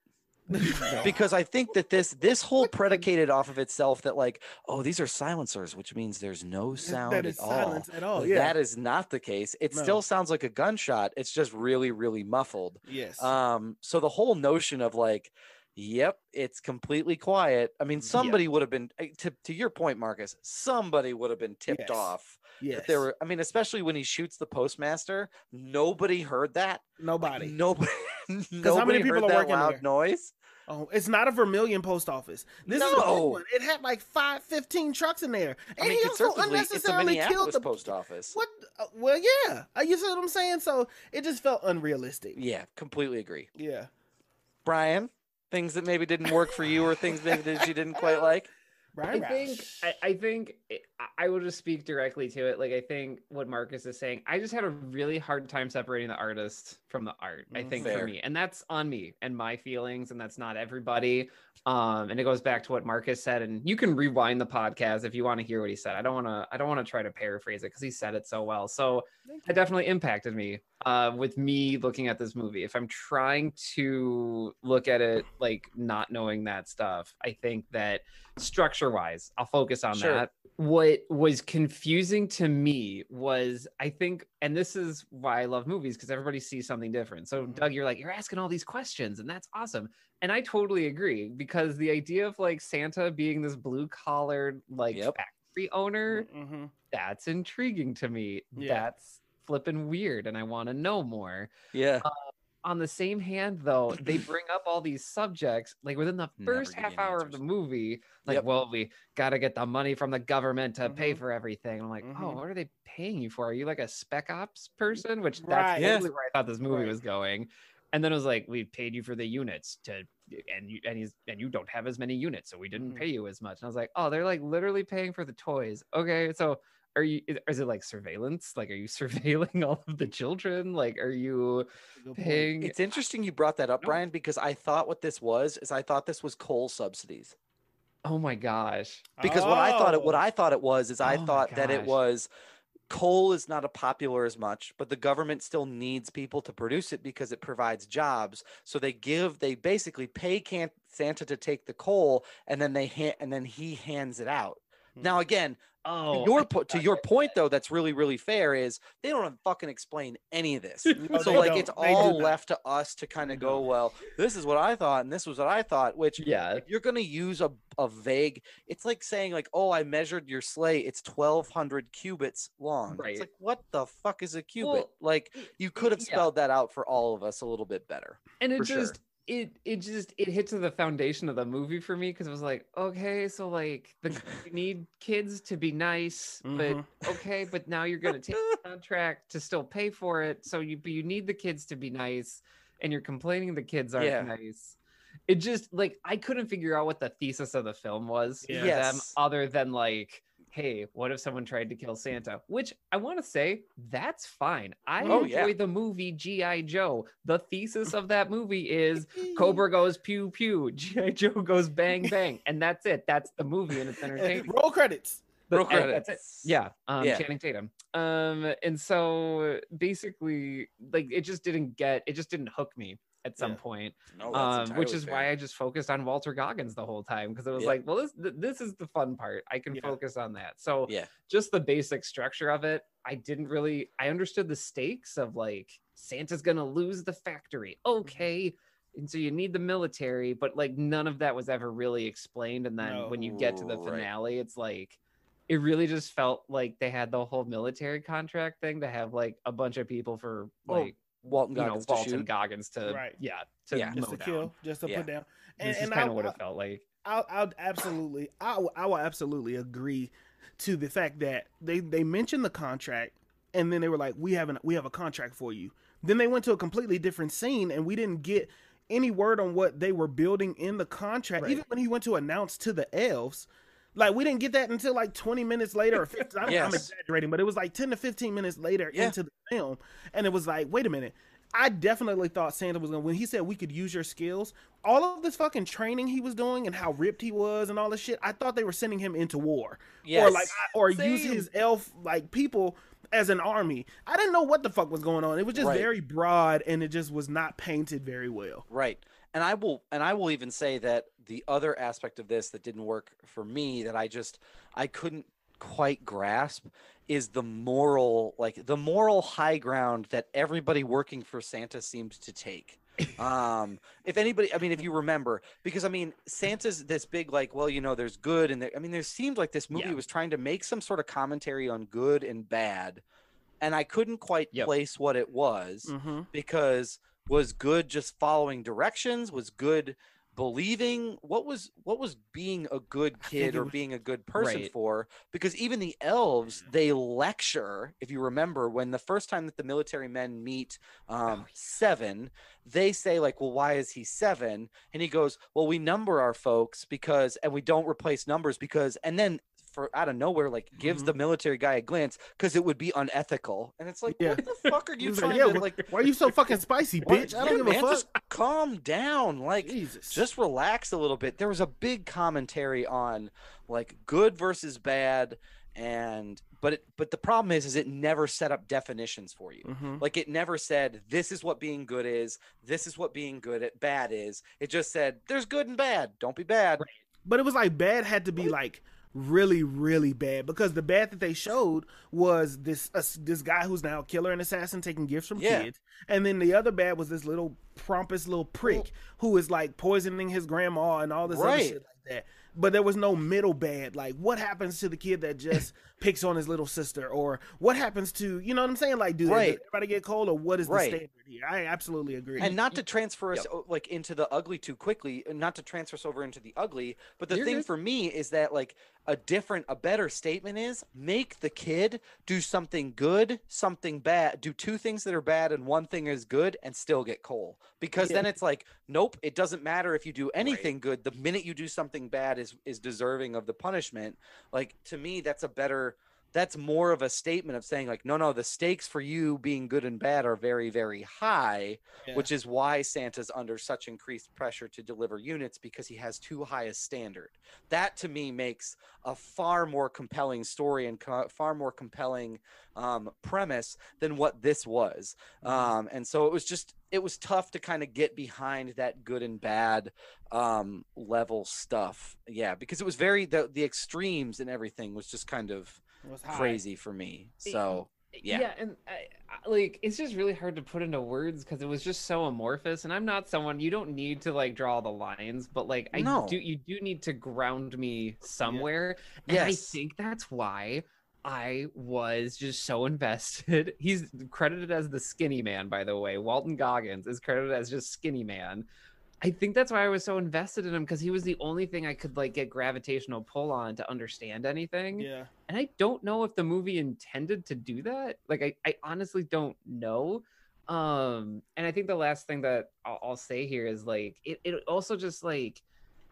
A: Because I think that this this whole predicated off of itself that like oh these are silencers which means there's no sound
B: that is
A: at all.
B: at all. Yeah.
A: That is not the case. It
B: No.
A: still sounds like a gunshot. It's just really really muffled.
B: yes.
A: Um so the whole notion of like yep it's completely quiet. I mean somebody would have been eh, to to your point Marcus somebody would have been tipped
B: Yes.
A: off that there were I mean especially when he shoots the postmaster nobody heard that.
B: nobody.
A: Nobody nobody
B: many people
A: heard
B: are
A: that
B: working
A: loud
B: there?
A: noise.
B: Oh, it's not a Vermilion post office. This is a one. It had like five, 15 trucks in there. And
A: I mean,
B: he also
A: conservatively, it's a
B: unnecessarily killed the
A: post office.
B: What? Uh, well, yeah. Uh, you see what I'm saying? So it just felt unrealistic.
A: Yeah, completely agree.
B: Yeah.
A: Brian, things that maybe didn't work for you or things maybe that you didn't quite like.
B: Right.
C: I think I, I think I- I will just speak directly to it. Like I think what Marcus is saying, I just had a really hard time separating the artist from the art. I
B: Mm,
C: think
A: fair.
C: for me, and that's on me and my feelings, and that's not everybody. Um, and it goes back to what Marcus said, and you can rewind the podcast if you want to hear what he said. I don't want to. I don't want to try to paraphrase it because he said it so well. So it definitely impacted me uh, with me looking at this movie. If I'm trying to look at it like not knowing that stuff, I think that structure wise, I'll focus on
A: Sure.
C: that. What was confusing to me was, I think, and this is why I love movies because everybody sees something different. So,
B: Mhm.
C: Doug, you're like, you're asking all these questions, and that's awesome. And I totally agree because the idea of like Santa being this blue collared, like
A: Yep.
C: factory owner,
B: Mhm.
C: that's intriguing to me.
B: Yeah.
C: That's flipping weird, and I want to know more.
A: Yeah.
C: On the same hand, though, they bring up all these subjects like within the first half hour of the movie. Like,
A: Yep.
C: well, we got to get the money from the government to pay
B: Mhm.
C: for everything. I'm like, oh,
B: Mhm.
C: what are they paying you for? Are you like a spec ops person? Which
B: Right.
C: that's totally where I thought this movie
B: Right.
C: was going. And then it was like, we paid you for the units to, and you and he's and you don't have as many units, so we didn't
B: Mhm.
C: pay you as much. And I was like, oh, they're like literally paying for the toys. Okay, so are you? Is, is it like surveillance? Like, are you surveilling all of the children? Like, are you paying?
A: It's interesting you brought that up,
C: No.
A: Brian, because I thought what this was is I thought this was coal subsidies.
C: Oh my gosh.
A: Because what I thought it what
B: Oh.
A: I thought it was is I
C: Oh
A: thought that it was coal is not a popular as much, but the government still needs people to produce it because it provides jobs. So they give they basically pay can- Santa to take the coal and then they ha- and then he hands it out. Hmm. Now again,
C: Oh,
A: your
C: I
A: po- to your point though, that's really really fair. Is they don't fucking explain any of this.
B: No,
A: so like
B: don't.
A: it's
B: They
A: all left to us to kind of go, well, this is what I thought and this was what I thought. Which
C: Yeah.
A: if you're gonna use a, a vague, it's like saying like, oh, I measured your sleigh. It's twelve hundred cubits long.
C: Right.
A: It's like what the fuck is a cubit?
C: Well,
A: like you could have
C: yeah.
A: spelled that out for all of us a little bit better.
C: and it
A: just sure.
C: It it just it hit to the foundation of the movie for me because it was like okay so like the you need kids to be nice
B: Mhm.
C: but okay but now you're gonna take a contract to still pay for it so you you need the kids to be nice and you're complaining the kids aren't
A: Yeah.
C: nice it just like i couldn't figure out what the thesis of the film was
B: Yeah.
C: for them other than like hey, what if someone tried to kill Santa? Which I want to say, that's fine. I
A: Oh,
C: enjoy
A: yeah.
C: the movie G.I. Joe. The thesis of that movie is Cobra goes pew pew, G.I. Joe goes bang bang, and that's it. That's the movie and it's entertaining.
B: Roll credits.
C: The-
A: Roll
C: and that's it.
A: credits.
C: Yeah, um,
A: Yeah.
C: Channing Tatum. Um, and so basically, like, it just didn't get, it just didn't hook me at some
B: Yeah.
C: point.
A: No,
C: Um, which is
A: fair.
C: why I just focused on Walton Goggins the whole time because it was
A: Yeah.
C: like, well, this this is the fun part. I can
B: Yeah.
C: focus on that. So
A: Yeah.
C: just the basic structure of it, I didn't really. I understood the stakes of like Santa's gonna lose the factory.
B: Mm-hmm.
C: Okay. And so you need the military, but like none of that was ever really explained. And then when you get to the
A: Right.
C: finale, it's like it really just felt like they had the whole military contract thing to have like a bunch of people for
A: Well,
C: like
A: Walton
C: you know
A: Goggins to shoot.
C: Goggins to
B: Right.
C: yeah to
A: Yeah.
B: Just
C: mow
B: to kill, just to
A: Yeah.
B: put down. And,
C: This is kind of what it felt like.
B: I'll, I'll absolutely, I will, I will absolutely agree to the fact that they they mentioned the contract, and then they were like, "We have an we have a contract for you." Then they went to a completely different scene, and we didn't get any word on what they were building in the contract.
C: Right.
B: Even when he went to announce to the elves, like we didn't get that until like 20 minutes later or 15, I'm, I'm exaggerating, but it was like 10 to 15 minutes later
A: Yeah.
B: into the film, and it was like, wait a minute. I definitely thought Santa was gonna when he said we could use your skills. All of this fucking training he was doing and how ripped he was and all this shit. I thought they were sending him into war
A: yes.
B: or like or use his elf like people as an army. I didn't know what the fuck was going on. It was just
A: Right.
B: very broad and it just was not painted very well.
A: Right. And I will and I will even say that the other aspect of this that didn't work for me that I just I couldn't quite grasp is the moral like the moral high ground that everybody working for Santa seemed to take. um if anybody i mean if you remember because i mean santa's this big like well you know there's good and there i mean there seemed like this movie
C: Yeah.
A: was trying to make some sort of commentary on good and bad and i couldn't quite
C: Yep.
A: place what it was
B: Mm-hmm.
A: because was good just following directions was good believing what was what was being a good kid or
B: was-
A: being a good person
C: Right.
A: for because even the elves they lecture if you remember when the first time that the military men meet um, seven they say like well why is he seven? And he goes well we number our folks because and we don't replace numbers because and then for out of nowhere like gives
B: Mhm.
A: the military guy a glance because it would be unethical and it's like
B: Yeah.
A: what the fuck are you trying
B: like, yeah,
A: to like
B: why are you so fucking spicy, bitch? I don't give
A: man,
B: a fuck.
A: Just calm down. Like,
B: Jesus.
A: just relax a little bit. There was a big commentary on like good versus bad, and but it but the problem is, is it never set up definitions for you.
B: Mhm.
A: Like it never said this is what being good is. This is what being good at bad is. It just said there's good and bad. Don't be bad.
B: But it was like bad had to be like really really bad. Because the bad that they showed was this uh, this guy who's now a killer and assassin taking gifts from
A: Yeah.
B: kids. And then the other bad was this little pompous little prick who is like poisoning his grandma and all this other shit like that. But there was no middle bad. Like what happens to the kid that just picks on his little sister or what happens to you know what i'm saying like do,
A: Right.
B: does everybody get cold or what is
A: Right.
B: the standard here i absolutely agree
A: and not to transfer us
C: Yep.
A: like into the ugly too quickly and not to transfer us over into the ugly but the
C: You're
A: thing
C: good.
A: for me is that like a different a better statement is make the kid do something good something bad do two things that are bad and one thing is good and still get coal because then it's like nope it doesn't matter if you do anything good the minute you do something bad is is deserving of the punishment like to me that's a better that's more of a statement of saying like no no the stakes for you being good and bad are very very high
B: Yeah.
A: which is why Santa's under such increased pressure to deliver units because he has too high a standard. That to me makes a far more compelling story and co- far more compelling um, premise than what this was. Um, and so it was just it was tough to kind of get behind that good and bad um, level stuff. Yeah, because it was very the the extremes and everything was just kind of
B: It was high.
A: Crazy for me. So Yeah.
C: and I, like it's just really hard to put into words because it was just so amorphous. And I'm not someone you don't need to like draw the lines, but like I
A: No.
C: do, you do need to ground me somewhere. And I think that's why I was just so invested. He's credited as the skinny man, by the way. Walton Goggins is credited as just skinny man. I think that's why I was so invested in him because he was the only thing I could like get gravitational pull on to understand anything
B: yeah
C: and I don't know if the movie intended to do that. Like, I, I honestly don't know. Um, and I think the last thing that I'll, I'll say here is like, it, it also just like,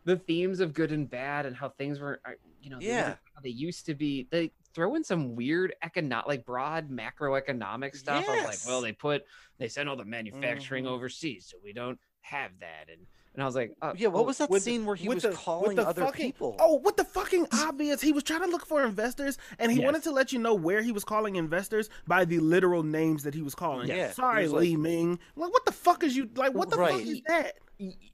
C: the themes of good and bad and how things were, are- you know,
A: Yeah.
C: how they used to be. They throw in some weird economic, like broad macroeconomic stuff. Of like, well, they put they sent all the manufacturing
B: Mhm.
C: overseas, so we don't have that. And and I was like, uh,
A: Yeah, what
C: well,
A: was that scene where he was
B: the-
A: calling
B: the
A: other
B: fucking-
A: people?
B: Oh, what the fucking obvious? He was trying to look for investors, and he
C: Yes.
B: wanted to let you know where he was calling investors by the literal names that he was calling.
A: Yeah,
B: Sorry,
A: was like-
B: Li Ming. Like, what the fuck is you like? What the fuck is that?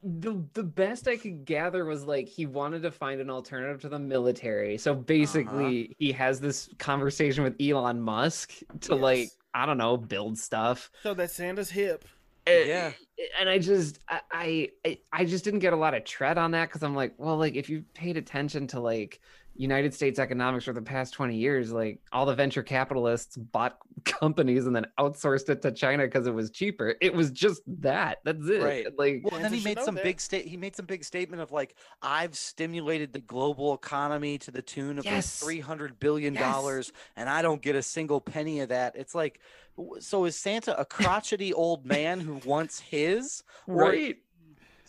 C: the the best I could gather was like he wanted to find an alternative to the military. So basically, he has this conversation with Elon Musk to like I don't know build stuff.
B: So that Santa's hip.
A: Yeah.
C: and I just I I, I- I just didn't get a lot of tread on that because I'm like, well, like if you paid attention to like United States economics for the past 20 years, like all the venture capitalists bought companies and then outsourced it to China because it was cheaper. It was just that. That's it.
A: Right.
C: Like
A: Well, and then he made some
B: that.
A: big state. He made some big statement of like, I've stimulated the global economy to the tune of like three hundred billion dollars, and I don't get a single penny of that. It's like, so is Santa a crotchety old man who wants his, or
C: right.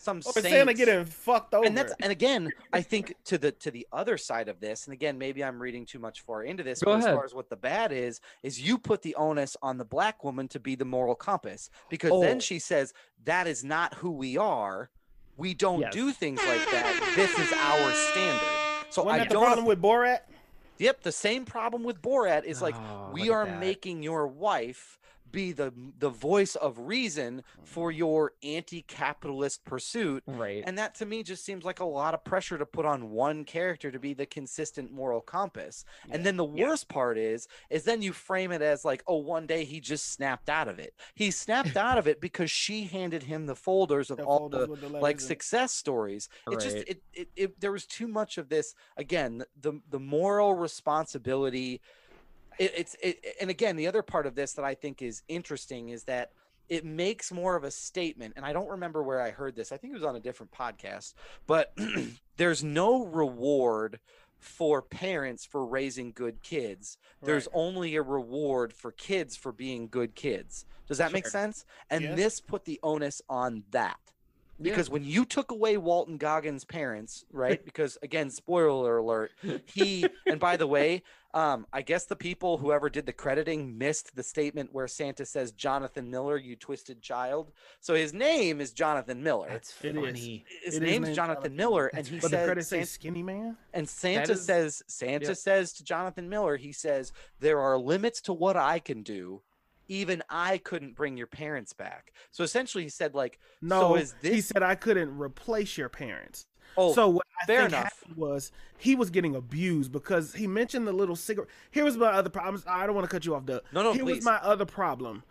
A: Some
B: Or Santa
A: saints?
B: getting fucked over.
A: and that's and again i think to the to the other side of this and again maybe i'm reading too much far into this
C: Go
A: but as far as what the bad is is you put the onus on the black woman to be the moral compass because then
C: Oh.
A: she says that is not who we are we don't
C: Yes.
A: do things like that this is our standard so
B: Wasn't
A: i
B: that the
A: don't
B: problem with Borat?
A: yep the same problem with borat is like
C: Oh,
A: we are
C: that.
A: making your wife be the the voice of reason for mm-hmm. your anti-capitalist pursuit
C: Right.
A: and that to me just seems like a lot of pressure to put on one character to be the consistent moral compass. And then the
C: Yeah.
A: worst part is is then you frame it as like, oh, one day he just snapped out of it. He snapped out of it because she handed him the folders of
B: The
A: all
B: folders
A: the
B: the
A: like success stories. It just it, it it there was too much of this again, the the moral responsibility it, it's it, and again the other part of this that i think is interesting is that it makes more of a statement and i don't remember where i heard this. I think it was on a different podcast but there's no reward for parents for raising good kids. There's
B: Right.
A: only a reward for kids for being good kids. Does that make sense? And
B: Yes.
A: this put the onus on that
C: Yeah.
A: because when you took away Walton Goggins' parents, right? Because again, spoiler alert, he and by the way, um, I guess the people whoever did the crediting missed the statement where Santa says Jonathan Miller, you twisted child. So his name is Jonathan Miller.
C: That's
B: It is.
C: funny.
A: his
B: it is
A: name's
B: named
A: Jonathan
B: Jonathan
A: Miller, and he
B: But the
A: says
B: credits say Skinny Man.
A: and Santa
C: is-
A: says Santa
C: Yep.
A: says to Jonathan Miller, he says, There are limits to what I can do. Even I couldn't bring your parents back. So essentially he said, like,
B: No,
A: is
B: he said I couldn't replace your parents.
A: oh
B: so what I
A: fair
B: think
A: enough.
B: happened was he was getting abused because he mentioned the little cigarette. Here was my other problem. I don't want to cut you off, Doug.
A: No, no,
B: Here
A: please.
B: was my other problem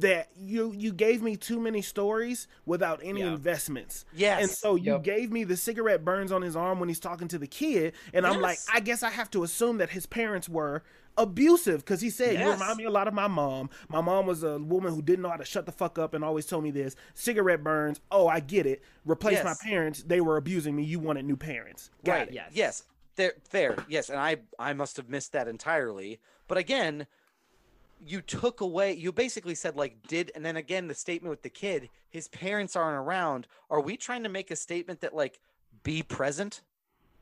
B: that you you gave me too many stories without any
C: Yeah.
B: investments.
A: Yes.
B: And so you
C: Yep.
B: gave me the cigarette burns on his arm when he's talking to the kid, and I'm like, I guess I have to assume that his parents were abusive because he said you remind me a lot of my mom. My mom was a woman who didn't know how to shut the fuck up and always told me this. Cigarette burns. Oh, I get it. Replace my parents. They were abusing me. You wanted new parents. Got
A: right
B: it.
C: Yes.
A: yes fair fair yes and i i must have missed that entirely but again you took away you basically said like did and then again the statement with the kid his parents aren't around. Are we trying to make a statement that like be present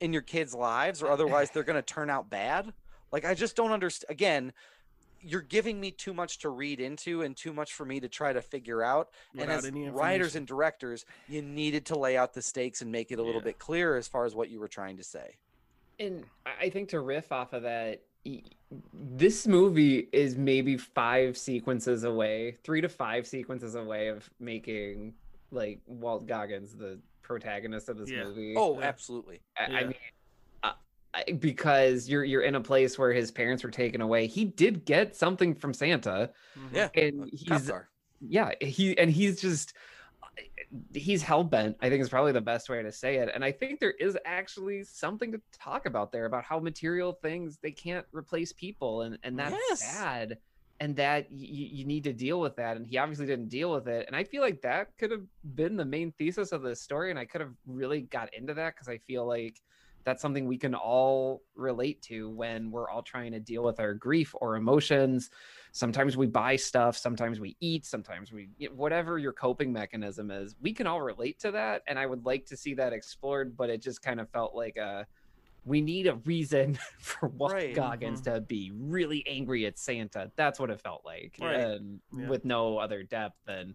A: in your kids lives or otherwise they're going to turn out bad? Like i just don't understand again you're giving me too much to read into and too much for me to try to figure out. And as
B: any
A: writers and directors you needed to lay out the stakes and make it a little
B: Yeah.
A: bit clearer as far as what you were trying to say.
C: And I I think to riff off of that, y- this movie is maybe five sequences away, three to five sequences away of making like Walt Goggins the protagonist of this
B: Yeah.
C: movie.
A: Oh, absolutely.
C: I, I mean, uh, I- because you're you're in a place where his parents were taken away. He did get something from Santa,
B: Mhm.
A: Yeah.
C: and he's yeah he and he's just he's hell-bent i think is probably the best way to say it and i think there is actually something to talk about there about how material things they can't replace people and and that's
A: Yes.
C: sad and that y- you need to deal with that and he obviously didn't deal with it and i feel like that could have been the main thesis of the story and i could have really got into that because i feel like that's something we can all relate to when we're all trying to deal with our grief or emotions. Sometimes we buy stuff, sometimes we eat, sometimes we whatever your coping mechanism is. We can all relate to that and I would like to see that explored, but it just kind of felt like a we need a reason for Walt
A: Right.
C: Goggins mm-hmm. to be really angry at Santa. That's what it felt like,
A: Right.
C: and
B: Yeah.
C: with no other depth. than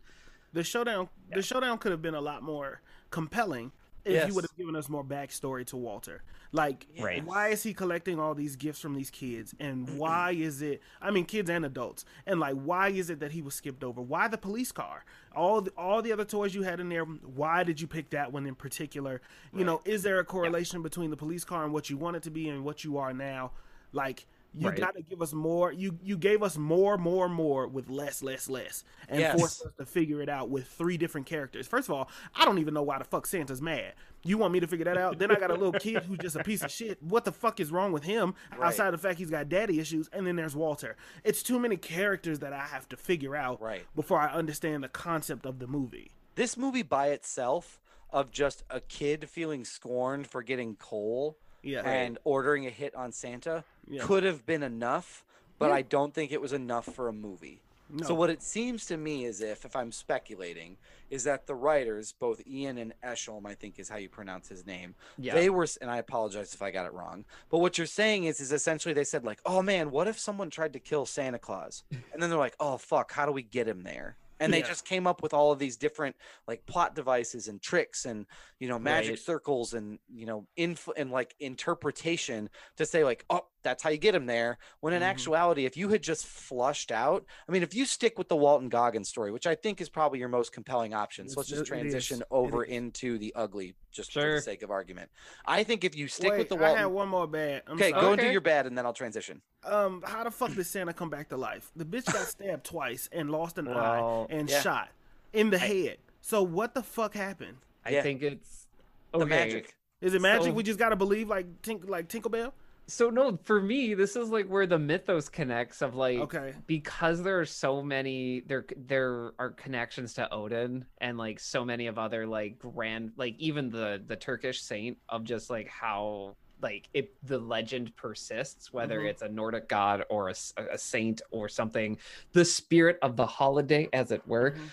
B: The showdown,
C: Yeah.
B: the showdown could have been a lot more compelling if
A: Yes.
B: you would have given us more backstory to Walter. Like,
C: Right.
B: why is he collecting all these gifts from these kids, and why is it? I mean, kids and adults, and like, why is it that he was skipped over? Why the police car? All the, all the other toys you had in there. Why did you pick that one in particular? You know, is there a correlation between the police car and what you want it to be and what you are now? Like. You
C: Right.
B: got to give us more. You you gave us more, more, more with less, less, less, and
A: Yes.
B: forced us to figure it out with three different characters. First of all, I don't even know why the fuck Santa's mad. You want me to figure that out? then I got a little kid who's just a piece of shit. What the fuck is wrong with him
A: Right.
B: outside of the fact he's got daddy issues? And then there's Walter. It's too many characters that I have to figure out
A: Right.
B: before I understand the concept of the movie.
A: this movie by itself of just a kid feeling scorned for getting coal
B: Yeah.
A: and ordering a hit on Santa
B: Yeah.
A: could have been enough, but
B: Yeah.
A: I don't think it was enough for a movie.
B: No.
A: So what it seems to me is if if I'm speculating is that the writers, both Ian and Eshom, I think is how you pronounce his name,
C: yeah,
A: they were, and I apologize if I got it wrong, but what you're saying is, is essentially they said like, oh man, what if someone tried to kill Santa Claus? And then they're like, oh fuck, how do we get him there? And they
B: Yeah.
A: just came up with all of these different like plot devices and tricks and you know magic
C: Right.
A: circles and you know inf and like interpretation to say like, oh, that's how you get him there. When in
B: Mhm.
A: actuality, if you had just flushed out, I mean, if you stick with the Walton Goggins story, which I think is probably your most compelling option, so let's just
B: it is.
A: transition over into the ugly, just for the sake of argument. I think if you stick
B: Wait,
A: with the walton
B: I had
A: Walton,
B: one more bad. I'm
A: okay,
B: sorry.
A: go and do your bad, and then I'll transition.
B: Um, how the fuck did Santa come back to life? The bitch got stabbed twice and lost an
C: Well,
B: eye and
A: yeah.
B: shot in the
C: I-
B: head. So what the fuck happened?
C: I
A: Yeah.
C: think it's
A: The magic.
B: Is it magic?
C: So-
B: we just gotta believe like Tink like Tinkerbell?
C: So no, for me, this is like where the mythos connects of like
B: Okay.
C: because there are so many there there are connections to Odin and like so many of other like grand like even the the Turkish saint of just like how like it the legend persists whether
B: Mhm.
C: it's a Nordic god or a saint or something the spirit of the holiday as it were
B: Mhm.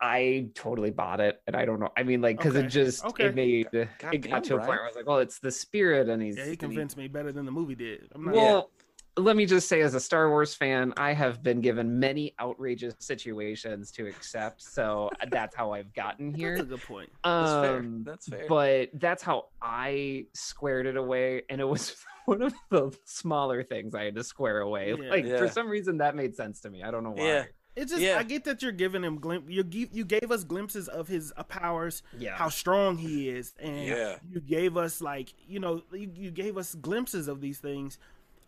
C: I totally bought it and I don't know I mean like because
B: Okay,
C: it just
B: okay.
C: it made
A: God
C: it
A: damn,
C: got to a point where I was like well it's the spirit and he's
B: Yeah, he
C: and he-
B: convinced me better than the movie did. I'm not,
C: well, let me just say, as a Star Wars fan, I have been given many outrageous situations to accept. So that's how I've gotten
B: that's a
C: here.
B: good point.
A: That's fair.
C: Um,
A: That's fair.
C: But that's how I squared it away, and it was one of the smaller things I had to square away.
B: Yeah.
C: Like
A: Yeah.
C: for some reason, that made sense to me. I don't know why.
A: Yeah.
B: It's just
A: Yeah.
B: I get that you're giving him glimpse. You gi- you gave us glimpses of his uh, powers,
C: Yeah.
B: how strong he is, and
A: Yeah.
B: you gave us like you know you, you gave us glimpses of these things.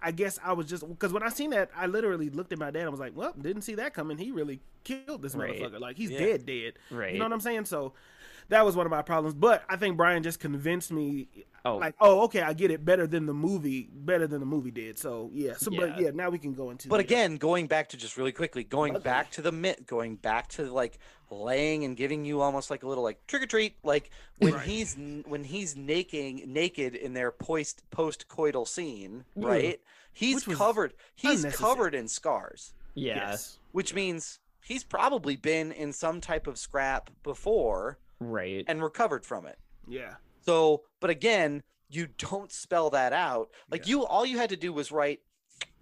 B: I guess I was just because when I seen that, I literally looked at my dad and was like, "Well, didn't see that coming. He really killed this
C: Right.
B: motherfucker. Like he's
A: Yeah.
B: dead, dead.
C: right.
B: You know what I'm saying? So that was one of my problems. But I think Brian just convinced me,
C: oh,
B: like, oh, okay, I get it better than the movie, better than the movie did. So yeah. So but
C: Yeah.
B: yeah, now we can go into.
A: But
B: the-
A: again, going back to just really quickly, going
B: Ugly.
A: back to the myth, going back to like laying and giving you almost like a little like trick or treat, like when
B: Right.
A: he's when he's naked naked in their post post coital scene,
B: Mm.
A: right? He's covered. He's covered in scars,
C: yeah.
B: yes.
A: which means he's probably been in some type of scrap before
C: Right.
A: and recovered from it.
B: Yeah.
A: So, but again, you don't spell that out. Like
B: Yeah.
A: you, all you had to do was write,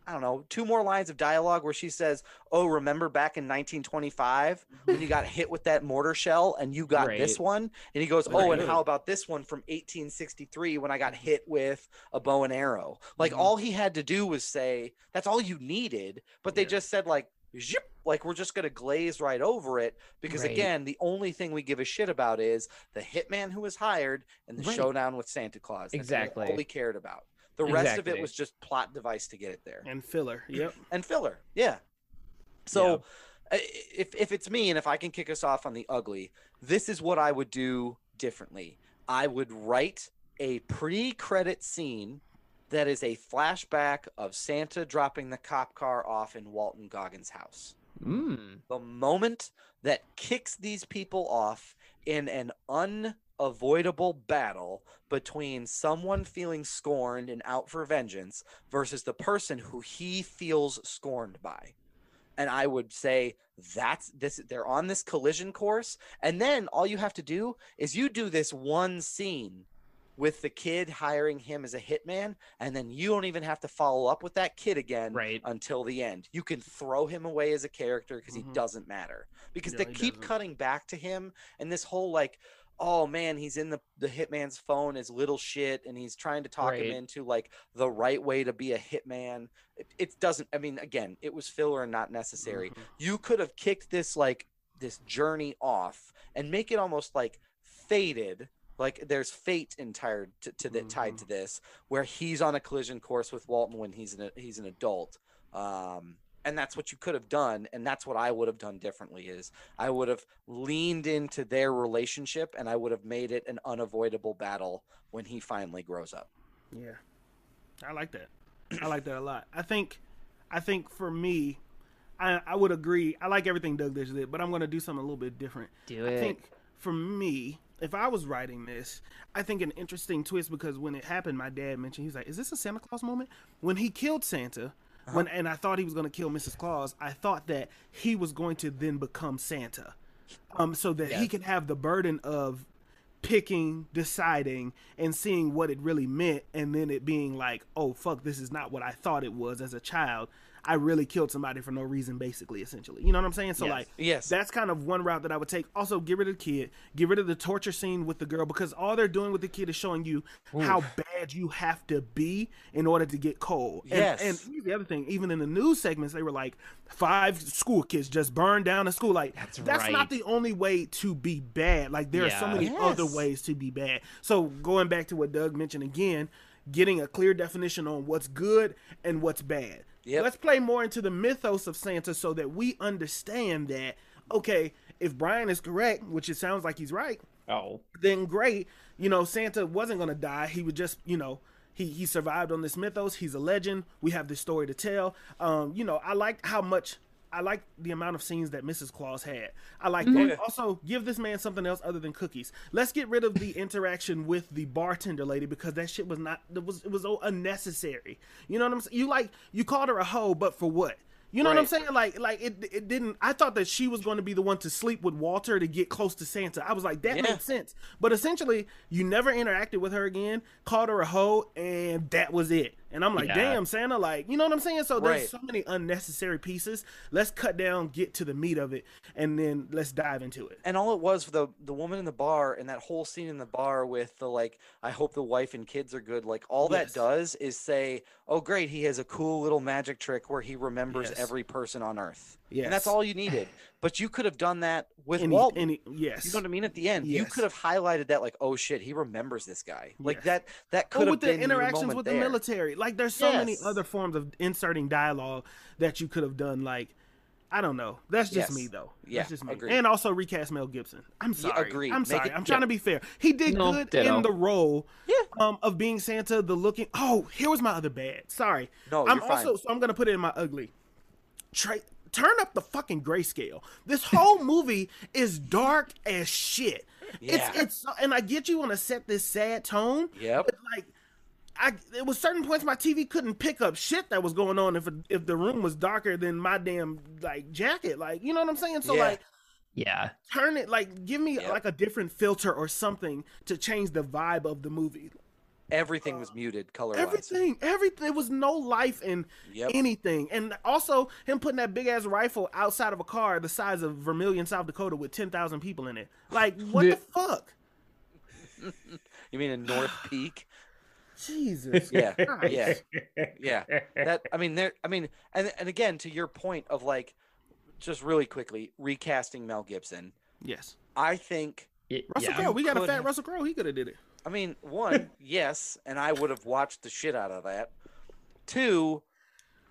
A: I don't know, two more lines of dialogue where she says, "Oh, remember back in 1925 when you got hit with that mortar shell and you got this one?" And he goes, "Oh, and how about this one from 1863 when I got hit with a bow and arrow?" Like
B: Mhm.
A: all he had to do was say, "That's all you needed," but they
B: Yeah.
A: just said like. Zip, like we're just gonna glaze right over it because
C: Right.
A: again, the only thing we give a shit about is the hitman who was hired and the
C: Right.
A: showdown with Santa Claus. That's
C: Exactly.
A: all we cared about. The rest of it was just plot device to get it there
B: And filler. Yep.
A: and filler. Yeah. So i if if it's me and if I can kick us off on the ugly, this is what I would do differently. I would write a pre-credit scene that is a flashback of Santa dropping the cop car off in Walton Goggins' house
C: Mm.
A: the moment that kicks these people off in an unavoidable battle between someone feeling scorned and out for vengeance versus the person who he feels scorned by. And I would say that's this they're on this collision course and then all you have to do is you do this one scene with the kid hiring him as a hitman and then you don't even have to follow up with that kid again
C: Right.
A: until the end. You can throw him away as a character because
B: Mhm.
A: he doesn't matter. Because they keep
B: doesn't.
A: cutting back to him and this whole like oh man, he's in the the hitman's phone as little shit and he's trying to talk him into like the right way to be a hitman. It, it doesn't I mean again, it was filler and not necessary.
B: Mhm.
A: You could have kicked this like this journey off and make it almost like fated like there's fate entire to, to the, tied to this where he's on a collision course with Walton when he's an he's an adult um and that's what you could have done and that's what I would have done differently is I would have leaned into their relationship and I would have made it an unavoidable battle when he finally grows up
B: Yeah, I like that. I like that a lot. I think, I think for me, I I would agree. I like everything Doug Dish did, but I'm going to do something a little bit different.
C: Do it.
B: I think for me, if I was writing this, I think an interesting twist because when it happened, my dad mentioned he's like, "Is this a Santa Claus moment?" When he killed Santa,
C: Uh-huh.
B: when and I thought he was going to kill Mrs. Claus, I thought that he was going to then become Santa, um, so that he could have the burden of picking, deciding, and seeing what it really meant, and then it being like, "Oh fuck, this is not what I thought it was as a child." I really killed somebody for no reason, basically, essentially. You know what I'm saying? So
C: Yes.
B: like,
A: Yes.
B: that's kind of one route that I would take. Also, get rid of the kid, get rid of the torture scene with the girl because all they're doing with the kid is showing you how bad you have to be in order to get cold. And,
A: Yes.
B: and here's the other thing, even in the news segments, they were like, five school kids just burned down a school. Like,
C: That's
B: that's,
C: right.
B: not the only way to be bad. Like, there are so
C: Yeah.
B: many other ways to be bad. So, going back to what Doug mentioned again, getting a clear definition on what's good and what's bad.
A: Yep.
B: Let's play more into the mythos of Santa so that we understand that, okay, if Brian is correct, which it sounds like he's right,
C: Oh.
B: then great. You know, Santa wasn't gonna die. He would just, you know, he he survived on this mythos. He's a legend. We have this story to tell. Um, you know, I liked how much I like the amount of scenes that Mrs. Claus had. I like that.
A: Mm-hmm.
B: Also, give this man something else other than cookies. Let's get rid of the interaction with the bartender lady because that shit was not it was it was so unnecessary. You know what I'm saying? You like you called her a hoe, but for what? You know what I'm saying? Like, like it, it didn't. I thought that she was going to be the one to sleep with Walter to get close to Santa. I was like, that
A: Yeah.
B: makes sense. But essentially, you never interacted with her again, called her a hoe, and that was it. And I'm like,
C: Yeah.
B: damn, Santa, like, you know what I'm saying? So there's
A: Right.
B: so many unnecessary pieces. Let's cut down, get to the meat of it, and then let's dive into it.
A: and all it was for the the woman in the bar and that whole scene in the bar with the like i hope the wife and kids are good like all
B: Yes.
A: that does is say oh great he has a cool little magic trick where he remembers
B: Yes.
A: every person on earth
B: Yes.
A: and that's all you needed but you could have done that with
B: Any,
A: Walton.
B: any, yes.
A: you know what I mean? At the end, you could have highlighted that, like, oh shit, he remembers this guy. Like
B: Yes.
A: that. That could
B: Or
A: have
B: with the
A: been your
B: interactions with
A: there.
B: the military. Like there's so many other forms of inserting dialogue that you could have done. Like I don't know. That's just
A: Yes.
B: me though.
A: Yeah,
B: That's just me.
A: agreed.
B: And also recast Mel Gibson. I'm
A: Yeah,
B: sorry.
A: agreed.
B: I'm sorry.
A: it-
B: I'm trying
A: yeah.
B: to be fair. He did
C: No,
B: good
C: ditto.
B: in the role
A: Yeah.
B: um of being Santa, the looking Oh, here was my other bad. Sorry.
A: No,
B: I'm
A: you're fine.
B: also so I'm gonna put it in my ugly. Tra- turn up the fucking grayscale. This whole movie is dark as shit.
A: Yeah.
B: It's it's and I get you want to set this sad tone.
A: Yep.
B: But like I there was certain points my TV couldn't pick up shit that was going on if if the room was darker than my damn like jacket. Like, you know what I'm saying? So
A: Yeah.
B: like
C: Yeah.
B: turn it like give me
A: Yep.
B: like a different filter or something to change the vibe of the movie.
A: Everything was uh, muted color.
B: Everything, everything. There was no life in
A: Yep.
B: anything, and also him putting that big ass rifle outside of a car the size of Vermillion, South Dakota, with ten thousand people in it. Like, what the fuck?
A: You mean in North Peak?
B: Jesus.
A: Yeah.
B: Christ.
A: Yeah. Yeah. That I mean there I mean and and again to your point of like just really quickly recasting Mel Gibson.
B: Yes.
A: I think
C: Y-
B: Russell
C: yeah.
B: Crowe. We got a fat
A: have-
B: Russell Crowe. He could have did it.
A: I mean, one, yes, and I would have watched the shit out of that. Two,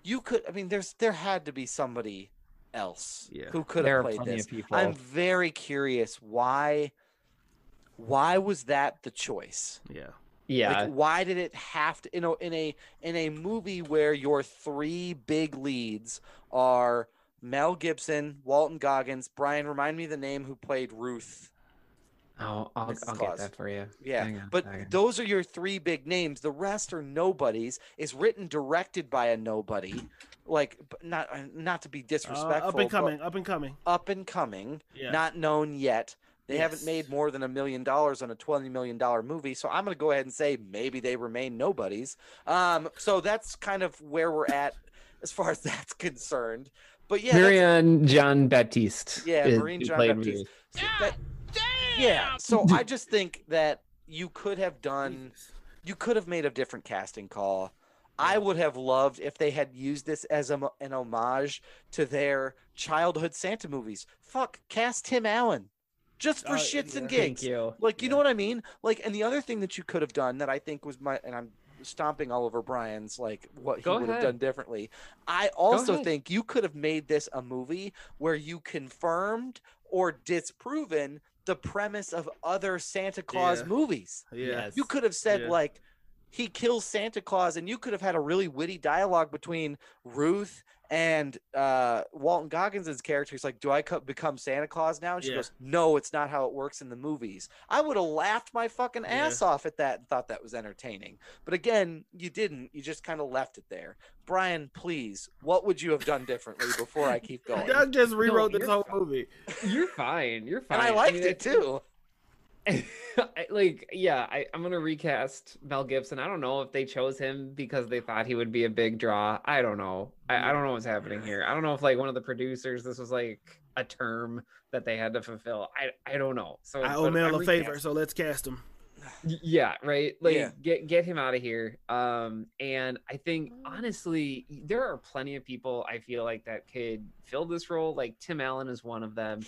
A: you could I mean there's there had to be somebody else
B: Yeah.
A: who could
C: There
A: have played
C: plenty
A: this.
C: people.
A: I'm very curious why why was that the choice?
B: Yeah.
C: Yeah.
A: Like why did it have to you know in a in a movie where your three big leads are Mel Gibson, Walton Goggins, Brian, remind me the name who played Ruth.
C: I'll,
A: Mrs.
C: I'll get that for you.
A: Yeah,
C: on
A: but those are your three big names. The rest are nobodies. Is written directed by a nobody, like not uh, not to be
B: Uh,
A: disrespectful,
B: up and coming, up and coming.
A: up and coming,
B: Yeah.
A: not known yet. They haven't made more than a million dollars on a twenty million dollar movie, so I'm gonna go ahead and say maybe they remain nobodies. Um, so that's kind of where we're at as far as that's concerned. But yeah, that's-
C: Marianne Jean-Baptiste.
A: Yeah,
C: is- Marianne
A: Jean-Baptiste.
C: Ruth.
A: so that- yeah. So I just think that you could have done you could have made a different casting call. I would have loved if they had used this as a, an homage to their childhood Santa movies. Fuck, cast Tim Allen. Just for
B: Uh,
A: shits and
B: yeah.
C: Thank
A: gigs.
C: you.
A: Like, you know what I mean? Like, and the other thing that you could have done that I think was my, and I'm stomping all over Brian's, like, what he
C: Go
A: would have done differently. I also think you could have made this a movie where you confirmed or disproven the premise of other Santa Claus
B: Yeah.
A: movies.
B: Yeah.
C: Yes.
A: You could have said,
B: Yeah.
A: like, he kills Santa Claus, and you could have had a really witty dialogue between Ruth and uh, Walton Goggins' character. He's like, "Do I co- become Santa Claus now?" And she
B: Yeah.
A: goes, "No, it's not how it works in the movies." I would have laughed my fucking ass off at that and thought that was entertaining. But again, you didn't. You just kind of left it there. Brian, please, what would you have done differently before I keep going?
B: Doug just rewrote this whole
C: fine.
B: movie.
C: You're fine. You're fine.
A: and I liked
C: mean,
A: it too.
C: I- like yeah I, i'm gonna recast mel gibson. I don't know if they chose him because they thought he would be a big draw. I don't know. I, I don't know what's happening here. I don't know if like one of the producers this was like a term that they had to fulfill. I i don't know. So
B: I owe Mel a favor, so let's cast him.
C: Yeah right? Like
A: Yeah.
C: get get him out of here. Um and i think honestly there are plenty of people i feel like that could fill this role. Like tim allen is one of them.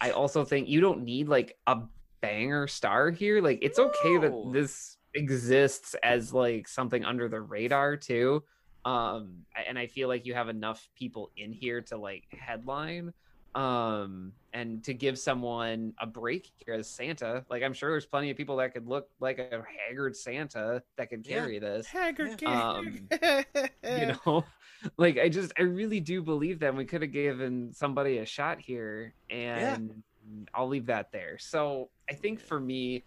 C: I also think you don't need like a banger star here like it's okay
A: No.
C: that this exists as like something under the radar too um and i feel like you have enough people in here to like headline um and to give someone a break here as santa. Like i'm sure there's plenty of people that could look like a haggard santa that could
A: Yeah.
C: carry this
B: Haggard
C: Um, you know? Like i just i really do believe that we could have given somebody a shot here and i'll leave that there. So i think for me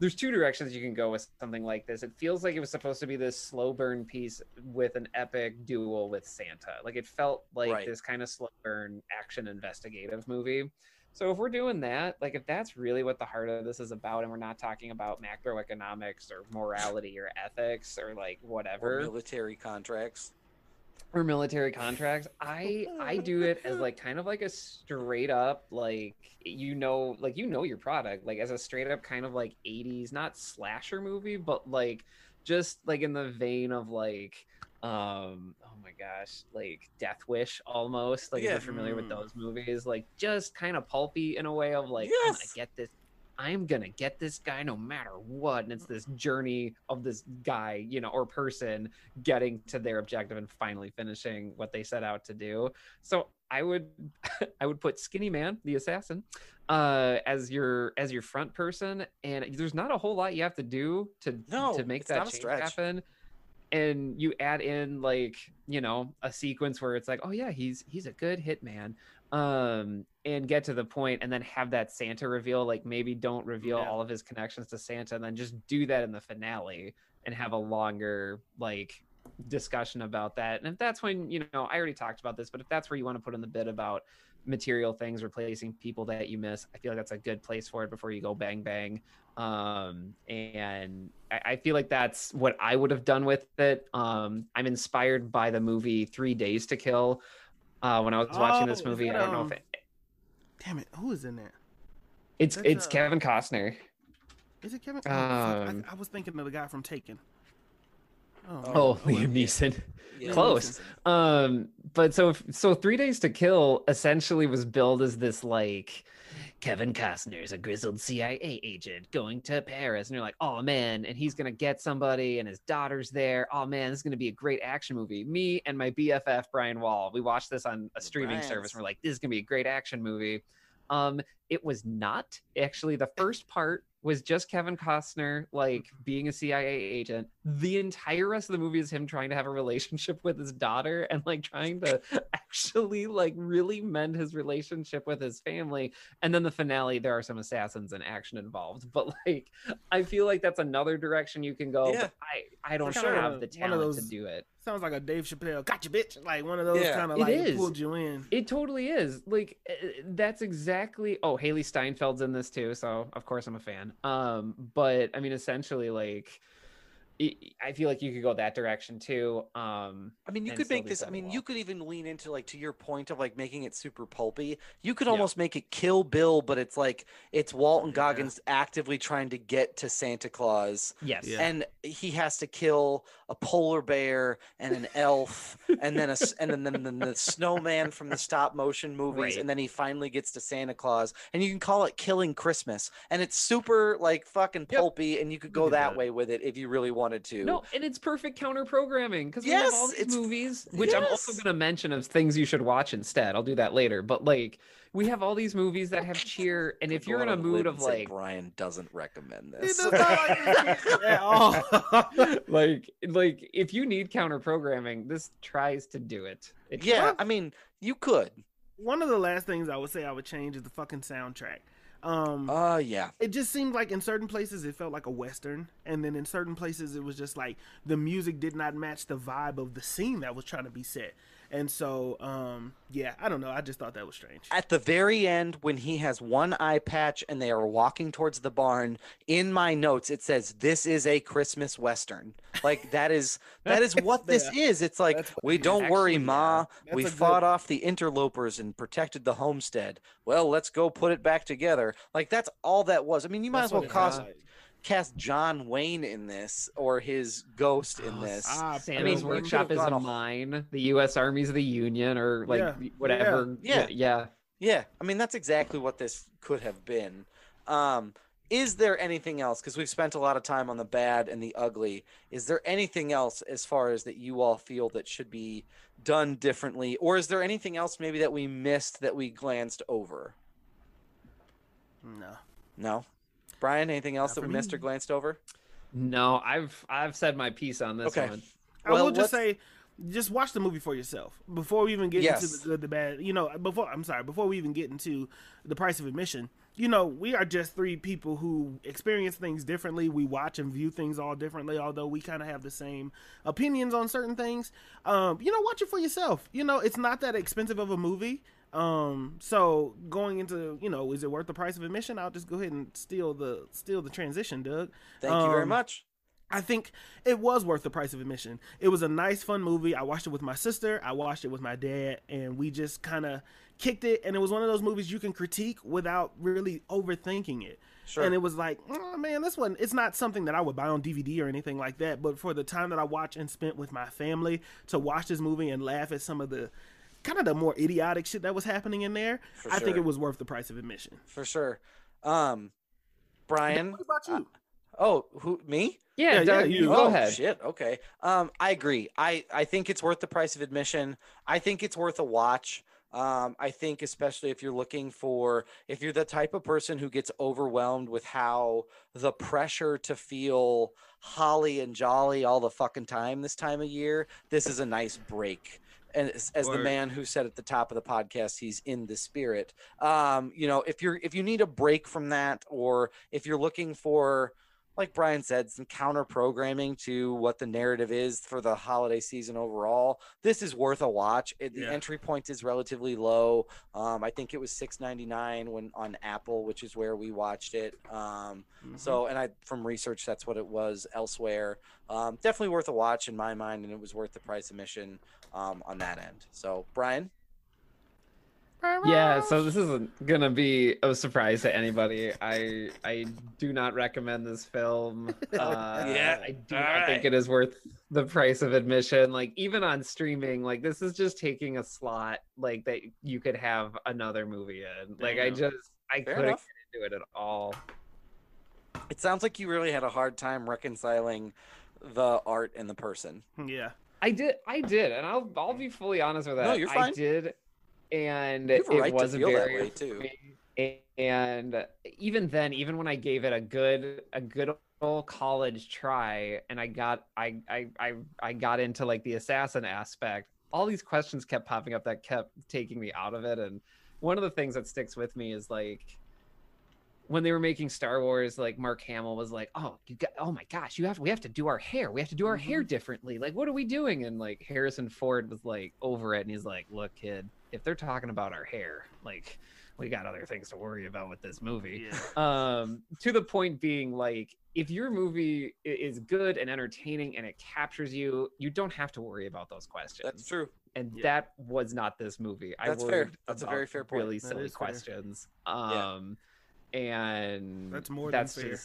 C: there's two directions you can go with something like this. It feels like it was supposed to be this slow burn piece with an epic duel with santa. Like it felt like
A: Right.
C: this kind of slow burn action investigative movie. So if we're doing that like if that's really what the heart of this is about and we're not talking about macroeconomics or morality or ethics or like
A: Or
C: whatever
A: military contracts.
C: Or military contracts i i do it as like kind of like a straight up like you know like you know your product like as a straight up kind of like 80s not slasher movie but like just like in the vein of like um oh my gosh like death wish almost like if you're familiar with
B: Mm.
C: those movies like just kind of pulpy in a way of like i'm gonna get this I'm gonna get this guy no matter what. And it's this journey of this guy, you know, or person getting to their objective and finally finishing what they set out to do. So I would I would put Skinny Man, the assassin, uh, as your as your front person. And there's not a whole lot you have to do to
A: No,
C: to make that change happen. And you add in like, you know, a sequence where it's like, oh yeah, he's he's a good hitman um and get to the point and then have that santa reveal like maybe don't reveal
B: Yeah.
C: all of his connections to santa and then just do that in the finale and have a longer like discussion about that. And if that's when you know i already talked about this but if that's where you want to put in the bit about material things replacing people that you miss i feel like that's a good place for it before you go bang bang. Um and I, I feel like that's what i would have done with it. Um i'm inspired by the movie three days to kill uh when i was watching this
B: Oh, is
C: movie i don't know if it,
B: Damn it, who is in that?
C: it's
B: that's,
C: it's
B: uh,
C: kevin costner
B: Is it Kevin? Oh,
C: Um,
B: I, I was thinking of the guy from Taken. Oh,
A: Oh,
C: oh liam neeson
A: Yeah.
C: Close. um but so so three days to kill essentially was billed as this like kevin costner's a grizzled cia agent going to paris and you're like oh man and he's gonna get somebody and his daughter's there. Oh man this is gonna be a great action movie. Me and my bff brian wall we watched this on a streaming service and we're like this is gonna be a great action movie. Um it was not. Actually the first part was just Kevin Costner like being a CIA agent. The entire rest of the movie is him trying to have a relationship with his daughter and like trying to actually like really mend his relationship with his family. And then the finale, there are some assassins and action involved. But like I feel like that's another direction you can go.
A: Yeah.
C: But I, I don't
B: sure.
C: have the talent
B: those-
C: to do it.
B: Sounds like a Dave Chappelle, gotcha, bitch. Like one of those
A: Yeah.
B: kind of like
C: is.
B: pulled you in.
C: It totally is. Like uh, that's exactly. Oh, Hailee Steinfeld's in this too, so of course I'm a fan. Um, but I mean, essentially, like, I feel like you could go that direction too. Um,
A: I mean, you could make this. I mean,
C: well.
A: you could even lean into like to your point of like making it super pulpy. You could
C: Yeah.
A: almost make it Kill Bill, but it's like it's Walton
B: Yeah.
A: Goggins actively trying to get to Santa Claus,
C: yes,
B: Yeah.
A: and he has to kill a polar bear and an elf, and then a s- and then, then, then the snowman from the stop motion movies,
C: Right.
A: and then he finally gets to Santa Claus, and you can call it Killing Christmas, and it's super like fucking
B: Yep.
A: pulpy, and you could go
B: could
A: that way with it if you really wanted to.
C: No, and it's perfect counter programming because we have all these
A: it's-
C: movies, which I'm also going to mention of things you should watch instead. I'll do that later. But like, we have all these movies that have cheer, and if you're in a mood of like,
A: Brian doesn't recommend this.
B: does like this at all.
C: like, like if you need counter programming, this tries to do it. It
A: yeah,
B: Well-
A: I mean, you could.
B: One of the last things I would say I would change is the fucking soundtrack. Um,
A: Uh yeah.
B: it just seemed like in certain places it felt like a western, and then in certain places it was just like the music did not match the vibe of the scene that was trying to be set. And so, um, yeah, I don't know. I just thought that was strange.
A: At the very end, when he has one eye patch and they are walking towards the barn, in my notes it says, "This is a Christmas western." Like that is that is what this is. It's like
B: That's
A: we don't worry, Ma.
B: yeah,
A: we fought
B: good-
A: off the interlopers and protected the homestead. Well, let's go put it back together. Like that's all that was. I mean, you might
B: That's
A: as well
B: what it
A: cost,
B: felt like.
A: Cast John Wayne in this or his ghost in
B: Oh,
A: this.
B: stop.
C: Santa's
A: mean,
C: workshop is a
A: gone
C: mine. The U.S. Army's the Union, or like
B: Yeah,
C: whatever.
A: yeah.
C: yeah.
A: Yeah, I mean that's exactly what this could have been. Um, is there anything else? Because we've spent a lot of time on the bad and the ugly. Is there anything else as far as that you all feel that should be done differently, or is there anything else maybe that we missed that we glanced over?
B: No.
A: No, Brian. Anything else
B: Not
A: that
B: for
A: we missed or glanced over?
C: No, I've I've said my piece on this
A: Okay.
C: one.
B: I
A: Well,
B: will just
A: let's-
B: say, just watch the movie for yourself before we even get into
A: Yes.
B: the good, the bad. You know, before I'm sorry, before we even get into the price of admission. You know, we are just three people who experience things differently. We watch and view things all differently, although we kind of have the same opinions on certain things. Um, you know, watch it for yourself. You know, it's not that expensive of a movie. Um, so going into, you know, is it worth the price of admission? I'll just go ahead and steal the steal the transition, Doug.
A: Thank you very
B: Um,
A: much.
B: I think it was worth the price of admission. It was a nice, fun movie. I watched it with my sister. I watched it with my dad, and we just kind of kicked it. And it was one of those movies you can critique without really overthinking it.
A: Sure.
B: And it was like, oh, man, this one. It's not something that I would buy on DVD or anything like that. But for the time that I watched and spent with my family to watch this movie and laugh at some of the kind of the more idiotic shit that was happening in there,
A: For
B: I think it was worth the price of admission.
A: For sure. Um, Brian.
B: What about you?
A: Oh, who me?
C: Yeah,
B: Yeah,
C: Doug,
B: yeah,
C: you
B: you-
C: go
A: oh,
C: ahead.
A: Shit. Okay. Um, I agree. I I think it's worth the price of admission. I think it's worth a watch. Um, I think especially if you're looking for if you're the type of person who gets overwhelmed with how the pressure to feel holly and jolly all the fucking time this time of year, this is a nice break. And as, as the man who said at the top of the podcast, he's in the spirit. Um, you know, if you're if you need a break from that, or if you're looking for like Brian said, some counter programming to what the narrative is for the holiday season overall. This is worth a watch. It, the
B: Yeah.
A: entry point is relatively low. Um, I think it was six ninety nine when on Apple, which is where we watched it. Um,
B: Mhm.
A: so, and I from research, that's what it was elsewhere. Um, definitely worth a watch in my mind, and it was worth the price of admission um, on that end. So, Brian,
C: Yeah, so this isn't gonna be a surprise to anybody. I I do not recommend this film. Uh,
A: Yeah,
C: I do
A: all
C: not think it is worth the price of admission. Like even on streaming, like this is just taking a slot like that you could have another movie in. Like I just I
A: Fair
C: couldn't
A: enough.
C: get into it at all.
A: it sounds like you really had a hard time reconciling the art and the person.
B: Yeah.
C: I did, I did, and I'll I'll be fully honest with that.
A: No, you're fine.
C: I did, and
A: You have a
C: it
A: right
C: was a barrier
A: too.
C: And even then, even when I gave it a good a good old college try and I got I I I, I got into like the assassin aspect, all these questions kept popping up that kept taking me out of it. And one of the things that sticks with me is like when they were making Star Wars, like Mark Hamill was like, "Oh, you got, oh my gosh, you have, we have to do our hair. We have to do our hair differently. Like, what are we doing?" And like Harrison Ford was like over it, and he's like, "Look, kid, if they're talking about our hair, like, we got other things to worry about with this movie."
B: Yeah.
C: um to the point being like if your movie is good and entertaining and it captures you you don't have to worry about those questions
A: That's true.
C: and
B: Yeah.
C: that was not this movie
A: That's
C: i
A: fair. That's a very fair point.
C: really
B: That
C: silly
B: is fair.
C: questions um and
B: That's more than
C: that's
B: fair.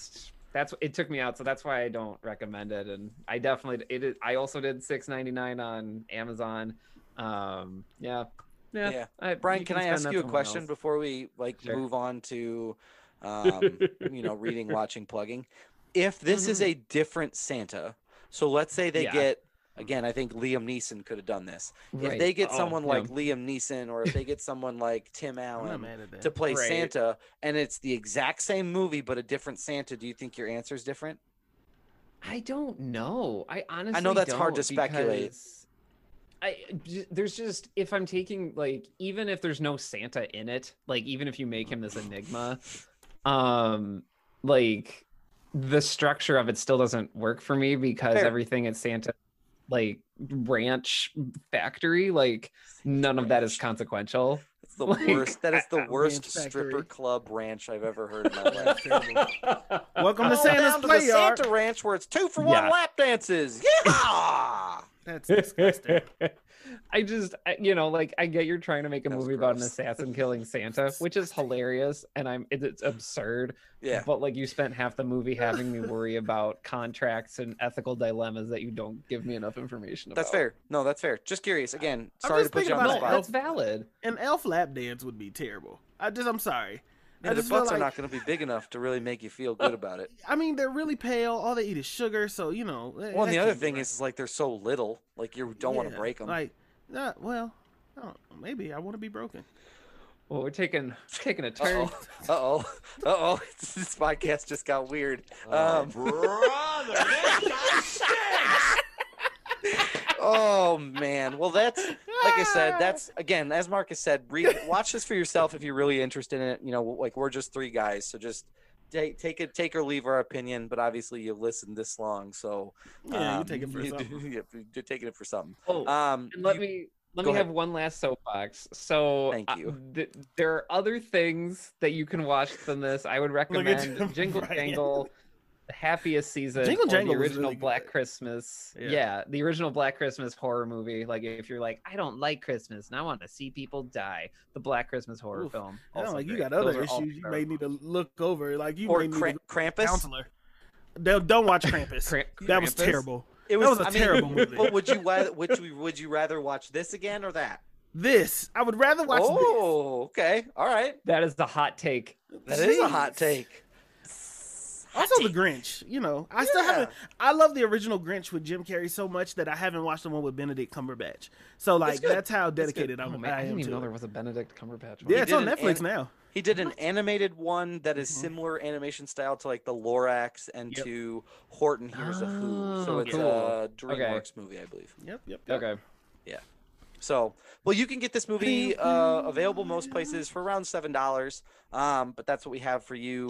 C: that's it took me out so that's why i don't recommend it and i definitely it is, i also did 6.99 on amazon um yeah yeah,
A: Yeah.
C: I,
A: Brian,
C: you
A: can I ask you a question
C: else.
A: before we like
C: Sure.
A: move on to um, you know, reading, watching, plugging? If this is a different Santa, so let's say they
C: Mm-hmm. Yeah.
A: get again, I think Liam Neeson could have done this. If they get
C: Oh,
A: someone
C: yeah.
A: like Liam Neeson or if they get someone like Tim Allen
B: mad at that.
A: to play
C: Right.
A: Santa and it's the exact same movie but a different Santa, do you think your answer is different?
C: I don't know. I honestly I know
A: that's hard to speculate.
C: because I j- there's just if I'm taking like even if there's no Santa in it, like even if you make him this enigma, um like the structure of it still doesn't work for me because
A: Fair.
C: everything at Santa like ranch factory like none of that is consequential.
A: It's the
C: Like,
A: worst. That is the worst stripper club ranch I've ever heard in my life.
B: Welcome to Santa's
A: down to the. Santa Ranch where it's two for one
C: Yeah.
A: lap dances. Yeah.
B: That's disgusting.
C: I just, I- you know, like I get you're trying to make a
A: That was
C: movie about an assassin killing Santa, which is hilarious, and I'm it, it's absurd.
A: yeah.
C: But like you spent half the movie having me worry about contracts and ethical dilemmas that you don't give me enough information about.
A: That's fair. No, that's fair. Just curious. Again,
B: I'm
A: sorry to
B: just
A: put you on the
B: about
C: No,
B: it.
A: spot.
C: that's valid.
B: An elf lap dance would be terrible. I just, I'm sorry.
A: Yeah, the
B: just feel
A: butts are not going to be big enough to really make you feel uh, good about it.
B: I mean, they're really pale. All they eat is sugar, so you know.
A: Well, and the other thing
B: right.
A: is, is like they're so little, like you don't want to break them.
B: Like, uh, well, I maybe I want to be broken.
C: Well, we're taking taking a turn.
A: Uh oh. Uh oh. This podcast just got weird. Um,
D: brother, this
A: oh man. Well, that's like I said. That's again, as Marcus said. Read, watch this for yourself if you're really interested in it. You know, like we're just three guys, so just take take it, take or leave our opinion. But obviously, you've listened this long, so
B: Yeah, you
A: um,
B: take it for
A: you-
B: something.
A: yeah, You're taking it for something.
C: Oh,
A: Um,
C: and let
A: you-
C: me let me
A: ahead.
C: have one last soapbox. So,
A: Thank
C: uh,
A: you.
C: th- there are other things that you can watch than this. I would recommend Jingle
B: Brian.
C: Jangle, The Happiest Season,
B: Jingle Jangle
C: the original
B: really
C: Black
B: good.
C: Christmas.
B: Yeah.
C: Yeah. the original Black Christmas horror movie. Like if you're like, I don't like Christmas and I want to see people die, the Black Christmas horror
B: Oof.
C: film.
B: I don't like you
C: great.
B: got other
C: Those
B: issues you may need to look over. Like you
A: or
B: may need
A: Kra-
B: to
A: Krampus.
B: counselor. Don't, don't watch Krampus.
C: Kramp-
B: that was
C: Krampus?
B: terrible.
A: It
B: That was a
A: I mean,
B: terrible movie.
A: But would you rather would you would you rather watch this again or that?
B: This I would rather watch.
A: oh, okay, all right.
C: That is the hot take.
A: That is a hot take.
B: This. Also, the Grinch. You know, I still haven't. I love the original Grinch with Jim Carrey so much that I haven't watched the one with Benedict Cumberbatch. So like that's how dedicated
C: Oh,
B: I'm.
C: man, I
B: I am
C: didn't even
B: to
C: know there was a Benedict Cumberbatch one.
B: Yeah,
A: He
B: it's on
A: an
B: Netflix
A: an-
B: now.
A: He did an animated one that is
B: Mhm.
A: similar animation style to like the Lorax and
B: Yep.
A: to Horton Hears a Who. So
C: Oh,
A: it's
C: cool.
A: a DreamWorks movie, I believe.
B: Yep, yep. yep.
C: Okay. Yeah.
A: So, well, you can get this movie uh, available most places for around seven dollars. Um, but that's what we have for you.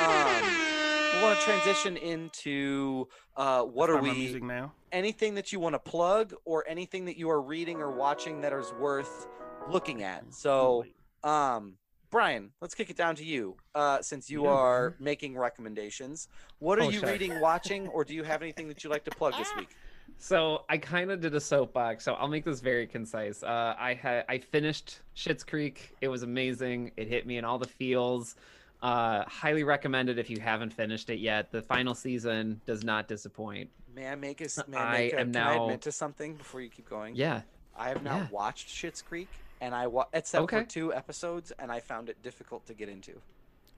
A: Um, we want to transition into uh, what are we?
B: music now?
A: Anything that you want to plug, or anything that you are reading or watching that is worth looking at. So, um, Brian, let's kick it down to you. Uh, since you
B: Yeah.
A: are making recommendations, what are
C: Oh,
A: you
C: sure.
A: reading, watching, or do you have anything that you'd like to plug this week?
C: So I kind of did a soapbox, so I'll make this very concise. Uh, I had I finished Schitt's Creek. It was amazing. It hit me in all the feels. Uh, highly recommended if you haven't finished it yet. The final season does not disappoint.
A: May I make a s- may I,
C: I
A: make a,
C: am
A: can I
C: now-
A: admit to something before you keep going?
C: Yeah.
A: I have not
C: Yeah.
A: watched Schitt's Creek, and I wa- except
C: Okay.
A: for two episodes, and I found it difficult to get into.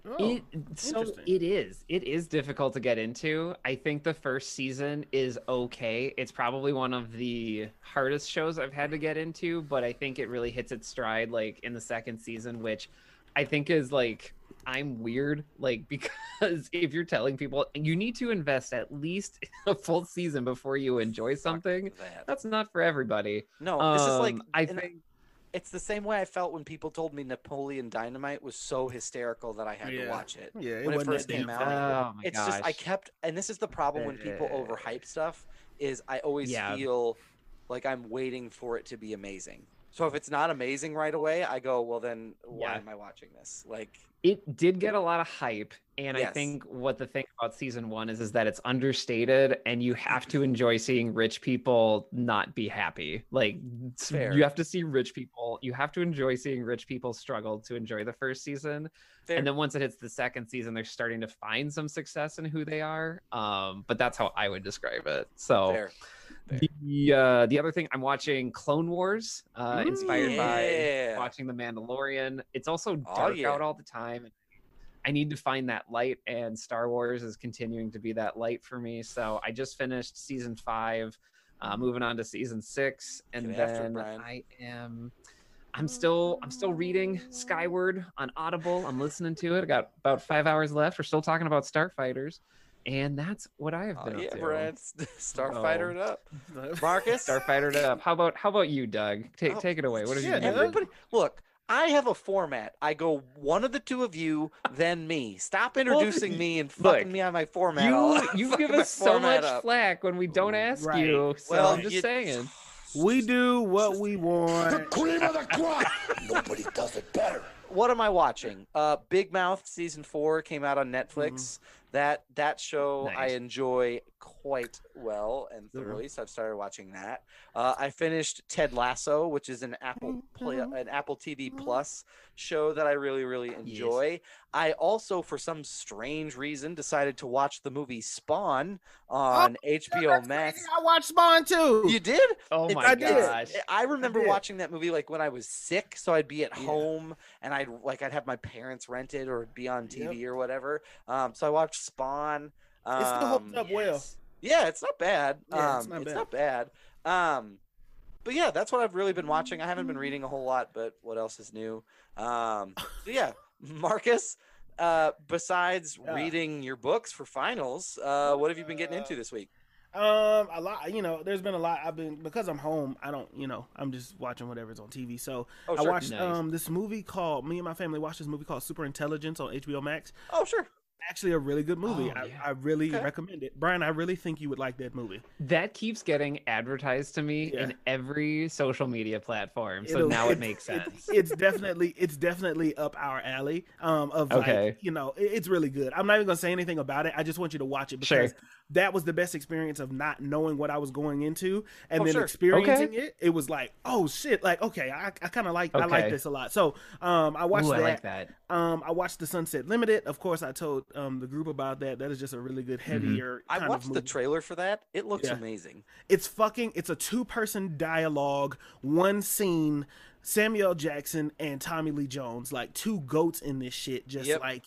B: Oh,
C: it so it is. It is difficult to get into. I think the first season is okay. It's probably one of the hardest shows I've had to get into, but I think it really hits its stride like in the second season, which I think is like I'm weird, like because if you're telling people you need to invest at least a full season before you enjoy something,
A: That.
C: that's not for everybody.
A: No, this is like
C: Um, I think
A: it's the same way I felt when people told me Napoleon Dynamite was so hysterical that I had to watch it.
B: Yeah, it
A: when it
B: wasn't
A: first came out.
C: Oh my
A: it's
C: gosh.
A: just I kept and this is the problem when people overhype stuff is I always
C: Yeah.
A: feel like I'm waiting for it to be amazing. So if it's not amazing right away, I go, well then why
C: Yeah.
A: am I watching this? Like
C: it did get a lot of hype and i think what the thing about season one is is that it's understated and you have to enjoy seeing rich people not be happy like
A: Fair.
C: you have to see rich people you have to enjoy seeing rich people struggle to enjoy the first season
A: fair.
C: and then once it hits the second season they're starting to find some success in who they are um but that's how i would describe it so
A: fair.
C: the uh, the other thing I'm watching Clone Wars, uh, inspired
A: Yeah.
C: by watching The Mandalorian. It's also
A: Oh,
C: dark
A: yeah.
C: out all the time. I need to find that light, and Star Wars is continuing to be that light for me. So I just finished season five, uh, moving on to season six, and
A: Get
C: then
A: Brian.
C: I am. I'm still I'm still reading Skyward on Audible. I'm listening to it. I got about five hours left. We're still talking about Starfighters, and that's what I have
A: Oh,
C: been up
A: yeah,
C: to.
A: Brad. Starfighter it up. Marcus?
C: Starfighter it up. How about how about you, Doug? Take
A: Oh,
C: take it away. What have you
B: shit,
C: been doing?
A: Everybody, look. I have a format. I go one of the two of you, then me. Stop introducing me and
C: look,
A: fucking me on my format.
C: You you give us so much
A: up.
C: flack when we don't ask
B: Right.
C: you. So
A: Well,
C: I'm just
A: you-
C: saying.
B: we do what we want.
D: The cream of the crop. Nobody does it better.
A: What am I watching? Uh, Big Mouth season four came out on Netflix. That that show I enjoy quite well and thoroughly, so I've started watching that. Uh, I finished Ted Lasso, which is an Apple play, an Apple TV Plus show that I really really enjoy. I also, for some strange reason, decided to watch the movie Spawn on HBO Max.
B: I watched Spawn too.
A: You did?
C: Oh my
B: I did.
C: gosh.
A: I remember
B: did.
A: watching that movie like when I was sick, so I'd be at
B: Yeah.
A: home and I'd like I'd have my parents rent it or be on TV or whatever. Um, so I watched Spawn. Um,
B: It still holds up well.
A: Yeah, it's not bad.
B: Yeah,
A: um,
B: it's not
A: it's
B: bad.
A: not bad. Um, but yeah, that's what I've really been watching. I haven't been reading a whole lot, but what else is new? Um, so yeah, Marcus. Uh, besides
B: Yeah.
A: reading your books for finals, uh, what have you been getting into this week?
B: Um, a lot. You know, there's been a lot. I've been because I'm home. I don't. You know, I'm just watching whatever's on TV. So
A: Oh,
B: I watched
C: Nice.
B: um this movie called. Me and my family watched this movie called Super Intelligence on HBO Max.
A: Oh, sure.
B: Actually, a really good movie.
C: Oh,
B: I,
C: yeah.
B: I really
A: Okay.
B: recommend it. Brian, I really think you would like that movie.
C: That keeps getting advertised to me
B: Yeah.
C: in every social media platform. So
B: It'll-
C: now it makes sense.
B: It's, definitely it's definitely up our alley. Um, of
C: Okay.
B: like you know, it- it's really good. I'm not even gonna say anything about it. I just want you to watch it
C: Sure.
B: Because that was the best experience of not knowing what I was going into and
A: Oh,
B: then
A: sure.
B: experiencing it. It was like, oh shit, like okay, I, I kind of like I like this a lot. So um, I watched
C: Ooh,
B: that.
C: I like that.
B: Um, I watched the Sunset Limited. Of course, I told um the group about that. That is just a really good, heavier.
A: I
B: kind
A: watched
B: of
A: the trailer for that. It looks
B: Yeah.
A: amazing.
B: It's fucking. It's a two-person dialogue, one scene. Samuel Jackson and Tommy Lee Jones, like two goats in this shit, just
A: Yep.
B: like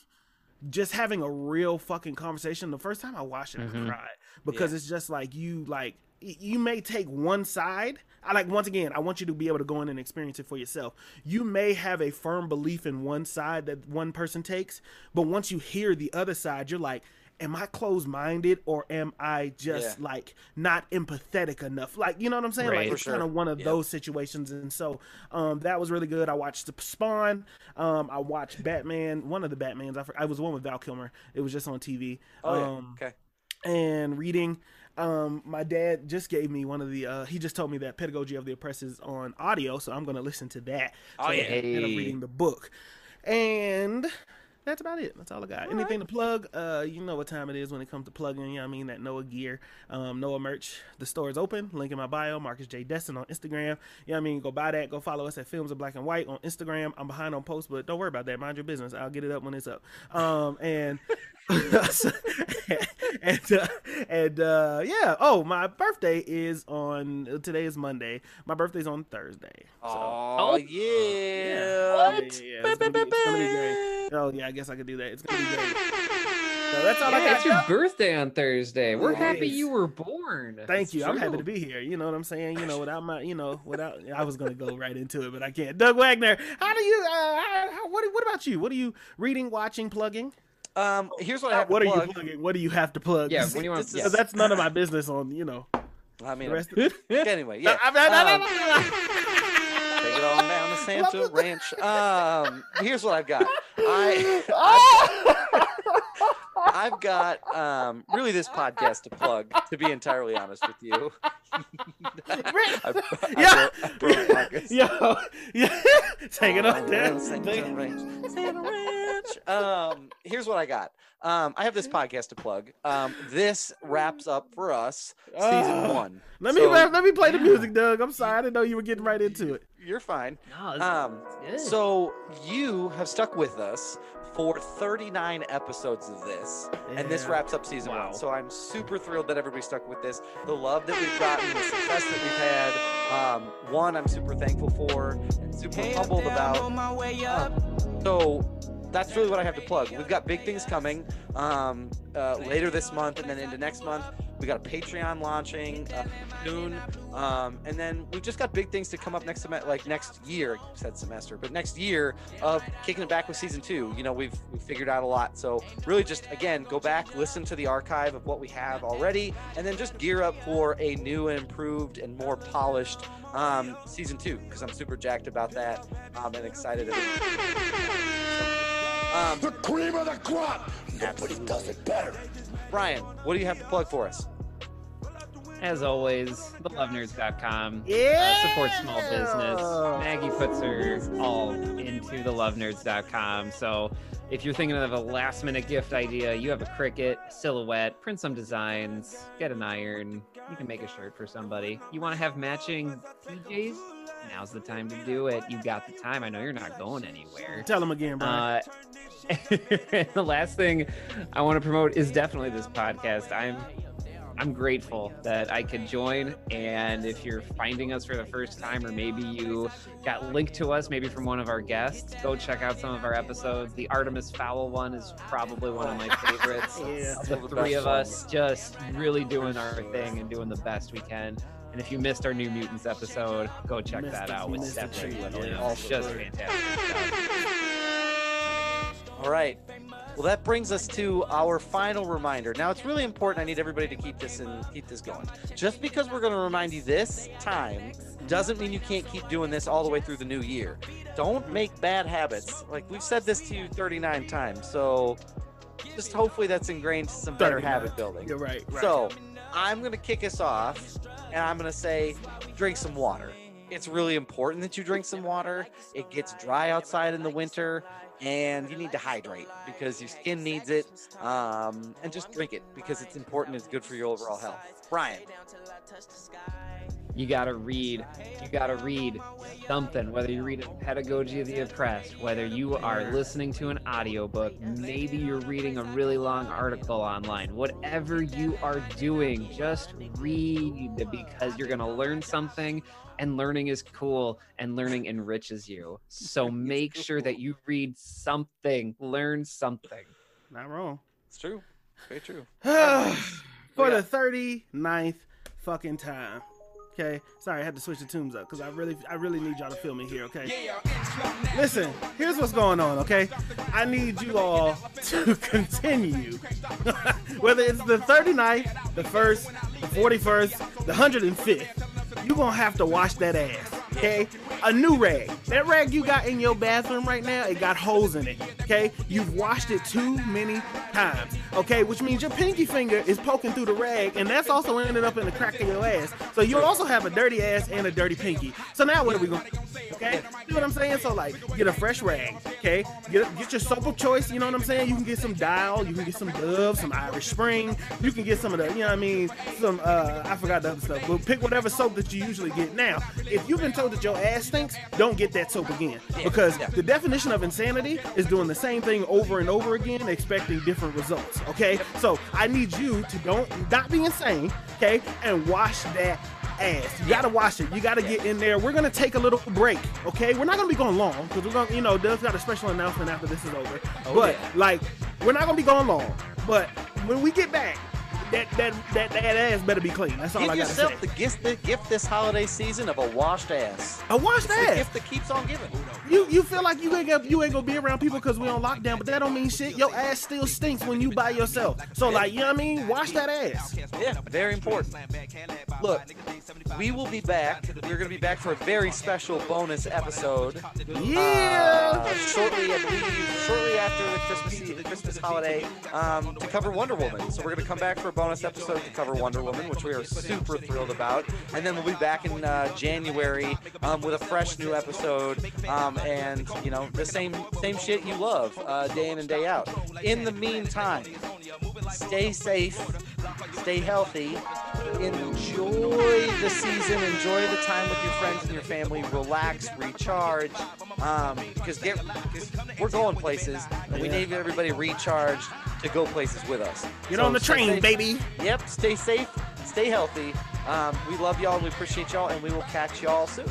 B: just having a real fucking conversation. The first time I watched it, I
C: Mhm.
B: cried because it's just like you like you may take one side. I like once again, I want you to be able to go in and experience it for yourself. You may have a firm belief in one side that one person takes, but once you hear the other side, you're like, am I closed minded or am I just
A: Yeah.
B: like not empathetic enough? Like, you know what I'm saying?
C: Right.
B: Like it's kind of one of
A: Yep.
B: those situations. And so um that was really good. I watched the Spawn. Um I watched Batman, one of the Batmans. I, I was one with Val Kilmer. It was just on TV.
A: Oh yeah.
B: um
A: Okay.
B: and reading. Um, my dad just gave me one of the. Uh, he just told me that Pedagogy of the Oppressed is on audio, so I'm gonna listen to that.
A: Oh,
B: so
A: yeah.
B: Instead of
C: Hey.
B: reading the book, and that's about it. That's all I got.
A: All
B: Anything to plug? Uh, you know what time it is when it comes to plugging. You know I mean? That Noah gear, um, Noah merch. The store is open. Link in my bio. Marcus J Destin on Instagram. You know I mean? Go buy that. Go follow us at Films of Black and White on Instagram. I'm behind on posts, but don't worry about that. Mind your business. I'll get it up when it's up. Um, and and uh, and uh, yeah. Oh, my birthday is on today is Monday. My birthday's on Thursday. So,
A: Oh,
C: Oh.
A: yeah.
B: yeah, yeah, yeah, it's be- be. Oh yeah, I guess I could do that. It's gonna be great. So that's all I got.
C: it's your
B: Doug.
C: birthday on Thursday. We're
B: It
C: happy you were born.
B: Thank
C: It's
B: you. I'm happy to be here. You know what I'm saying? You know, without my, you know, without I was gonna go right into it, but I can't. Doug Wagner, how do you? Uh, how, how, what? What about you? What are you reading, watching, plugging?
A: Um, here's what I have
B: What
A: to
B: are
A: plug.
B: you plugging? What do you have to plug?
C: Yeah,
B: This-
C: what do you want?
A: this
C: Yeah.
A: is-
B: that's none of my business. On you know
A: I mean,
B: the rest. Of,
A: anyway, yeah. Um. Take it on down to Santa Ranch. Um, here's what I've got. I, I've, I've got um, really this podcast to plug. To be entirely honest with you, I, I
B: Yeah.
A: broke- I broke Marcus.
B: Yo, yeah, take it on
A: Oh,
B: down.
A: Santa
B: Take-
A: Ranch. Santa Ranch. Um, here's what I got. Um, I have this podcast to plug. Um, this wraps up for us season
B: Ah.
A: one.
B: Let me let me play the music, Doug. I'm sorry, I didn't know you were getting right into it.
A: You're fine.
C: No,
A: Um, so you have stuck with us for 39 episodes of this, and this wraps up season
C: Wow.
A: one. So I'm super thrilled that everybody stuck with this. The love that we've gotten, the success that we've had. Um, one, I'm super thankful for, and super humbled about. Um, so that's really what I have to plug. We've got big things coming um, uh, later this month, and then into next month. We got a Patreon launching uh, soon, um, and then we've just got big things to come up next semester, like next year. Said semester, but next year of kicking it back with season two. You know, we've we've figured out a lot. So really, just again, go back, listen to the archive of what we have already, and then just gear up for a new and improved and more polished um, season two because I'm super jacked about that um, and excited. About it. Um,
D: The cream of the crop. Nobody does it better.
A: Brian, what do you have to plug for us?
C: As always, thelovenerds.com.
B: Yeah.
C: Uh, support small business. Maggie puts her all into thelovenerds.com. So if you're thinking of a last minute gift idea, you have a Cricut, silhouette, print some designs, get an iron. You can make a shirt for somebody. You want to have matching PJs? Now's the time to do it. You got the time. I know you're not going anywhere.
B: Tell them again, Brian.
C: Uh, the last thing I want to promote is definitely this podcast. I'm I'm grateful that I could join. And if you're finding us for the first time, or maybe you got linked to us, maybe from one of our guests, go check out some of our episodes. The Artemis Fowl one is probably one of my favorites.
B: Yeah.
C: the
A: Some of the
C: three of us just really doing our thing and doing the best we can. And if you missed our New Mutants episode, go check that out with Stephanie
B: treat,
C: Williams.
B: yeah.
C: It's just fantastic stuff.
A: All right. Well, that brings us to our final reminder. Now, it's really important. I need everybody to keep this and keep this going. Just because we're going to remind you this time doesn't mean you can't keep doing this all the way through the new year. Don't make bad habits. Like we've said this to you 39 times. So just hopefully that's ingrained some better
B: 39.
A: habit building.
B: You're right. right.
A: So I'm going to kick us off and I'm going to say drink some water. It's really important that you drink some water. It gets dry outside in the winter and you need to hydrate because your skin needs it. Um, and just drink it because it's important. It's good for your overall health. Brian,
C: you gotta read you gotta read something whether you read reading pedagogy of the oppressed whether you are listening to an audiobook maybe you're reading a really long article online whatever you are doing just read because you're gonna learn something and learning is cool and learning enriches you so make sure that you read something learn something
B: not wrong.
A: it's true. Very true.
B: For
A: Yeah.
B: the 39th fucking time. Okay, sorry, I had to switch the tunes up because I really, I really need y'all to feel me here. Okay, listen, here's what's going on. Okay, I need you all to continue, whether it's the 39th, the first, the 41st, the 105th. You gonna have to wash that ass. Okay, a new rag. That rag you got in your bathroom right now, it got holes in it. Okay, you've washed it too many times. Okay, which means your pinky finger is poking through the rag, and that's also ended up in the crack of your ass. So you also have a dirty ass and a dirty pinky. So now what are we gonna? Okay, see what I'm saying? So like, get a fresh rag. Okay, get get your soap of choice. You know what I'm saying? You can get some Dial, you can get some Dove, some Irish Spring. You can get some of the, you know what I mean? Some uh, I forgot the other stuff, but pick whatever soap that you usually get. Now, if you've been told that your ass stinks, don't get that soap again because
A: yeah.
B: the definition of insanity is doing the same thing over and over again, expecting different results. Okay, so I need you to don't not be insane. Okay, and wash that ass. You gotta wash it. You gotta get in there. We're gonna take a little break. Okay, we're not gonna be going long because we're gonna, you know, Doug's got a special announcement after this is over.
A: Oh,
B: but
A: yeah.
B: like, we're not gonna be going long. But when we get back, that that that, that ass better be clean. That's all
E: Give
B: I gotta
E: yourself
B: say.
E: the gift, the gift this holiday season of a washed ass.
B: A washed
E: It's the
B: ass.
E: gift that keeps on giving.
B: You you feel like you ain't gonna, you ain't gonna be around people because we on lockdown, but that don't mean shit. Your ass still stinks when you by yourself. So like, you know what I mean? Wash that ass.
E: Yeah, very important. Look, we will be back. We're going to be back for a very special bonus episode.
B: Yeah.
E: Uh, shortly, I believe, shortly after the Christmas Eve, the Christmas holiday, um, to cover Wonder Woman. So we're going to come back for a bonus episode to cover Wonder Woman, which we are super thrilled about. And then we'll be back in uh, January um, with a fresh new episode, um, and you know the same same shit you love uh, day in and day out. In the meantime, stay safe, stay healthy, enjoy the season, enjoy the time with your friends and your family, relax, recharge, um, because get, 'cause we're going places, and we need everybody recharged to go places with us.
B: Get
E: So
B: on the train,
E: safe.
B: baby.
E: Yep, stay safe, stay healthy. Um, we love y'all, and we appreciate y'all, and we will catch y'all soon.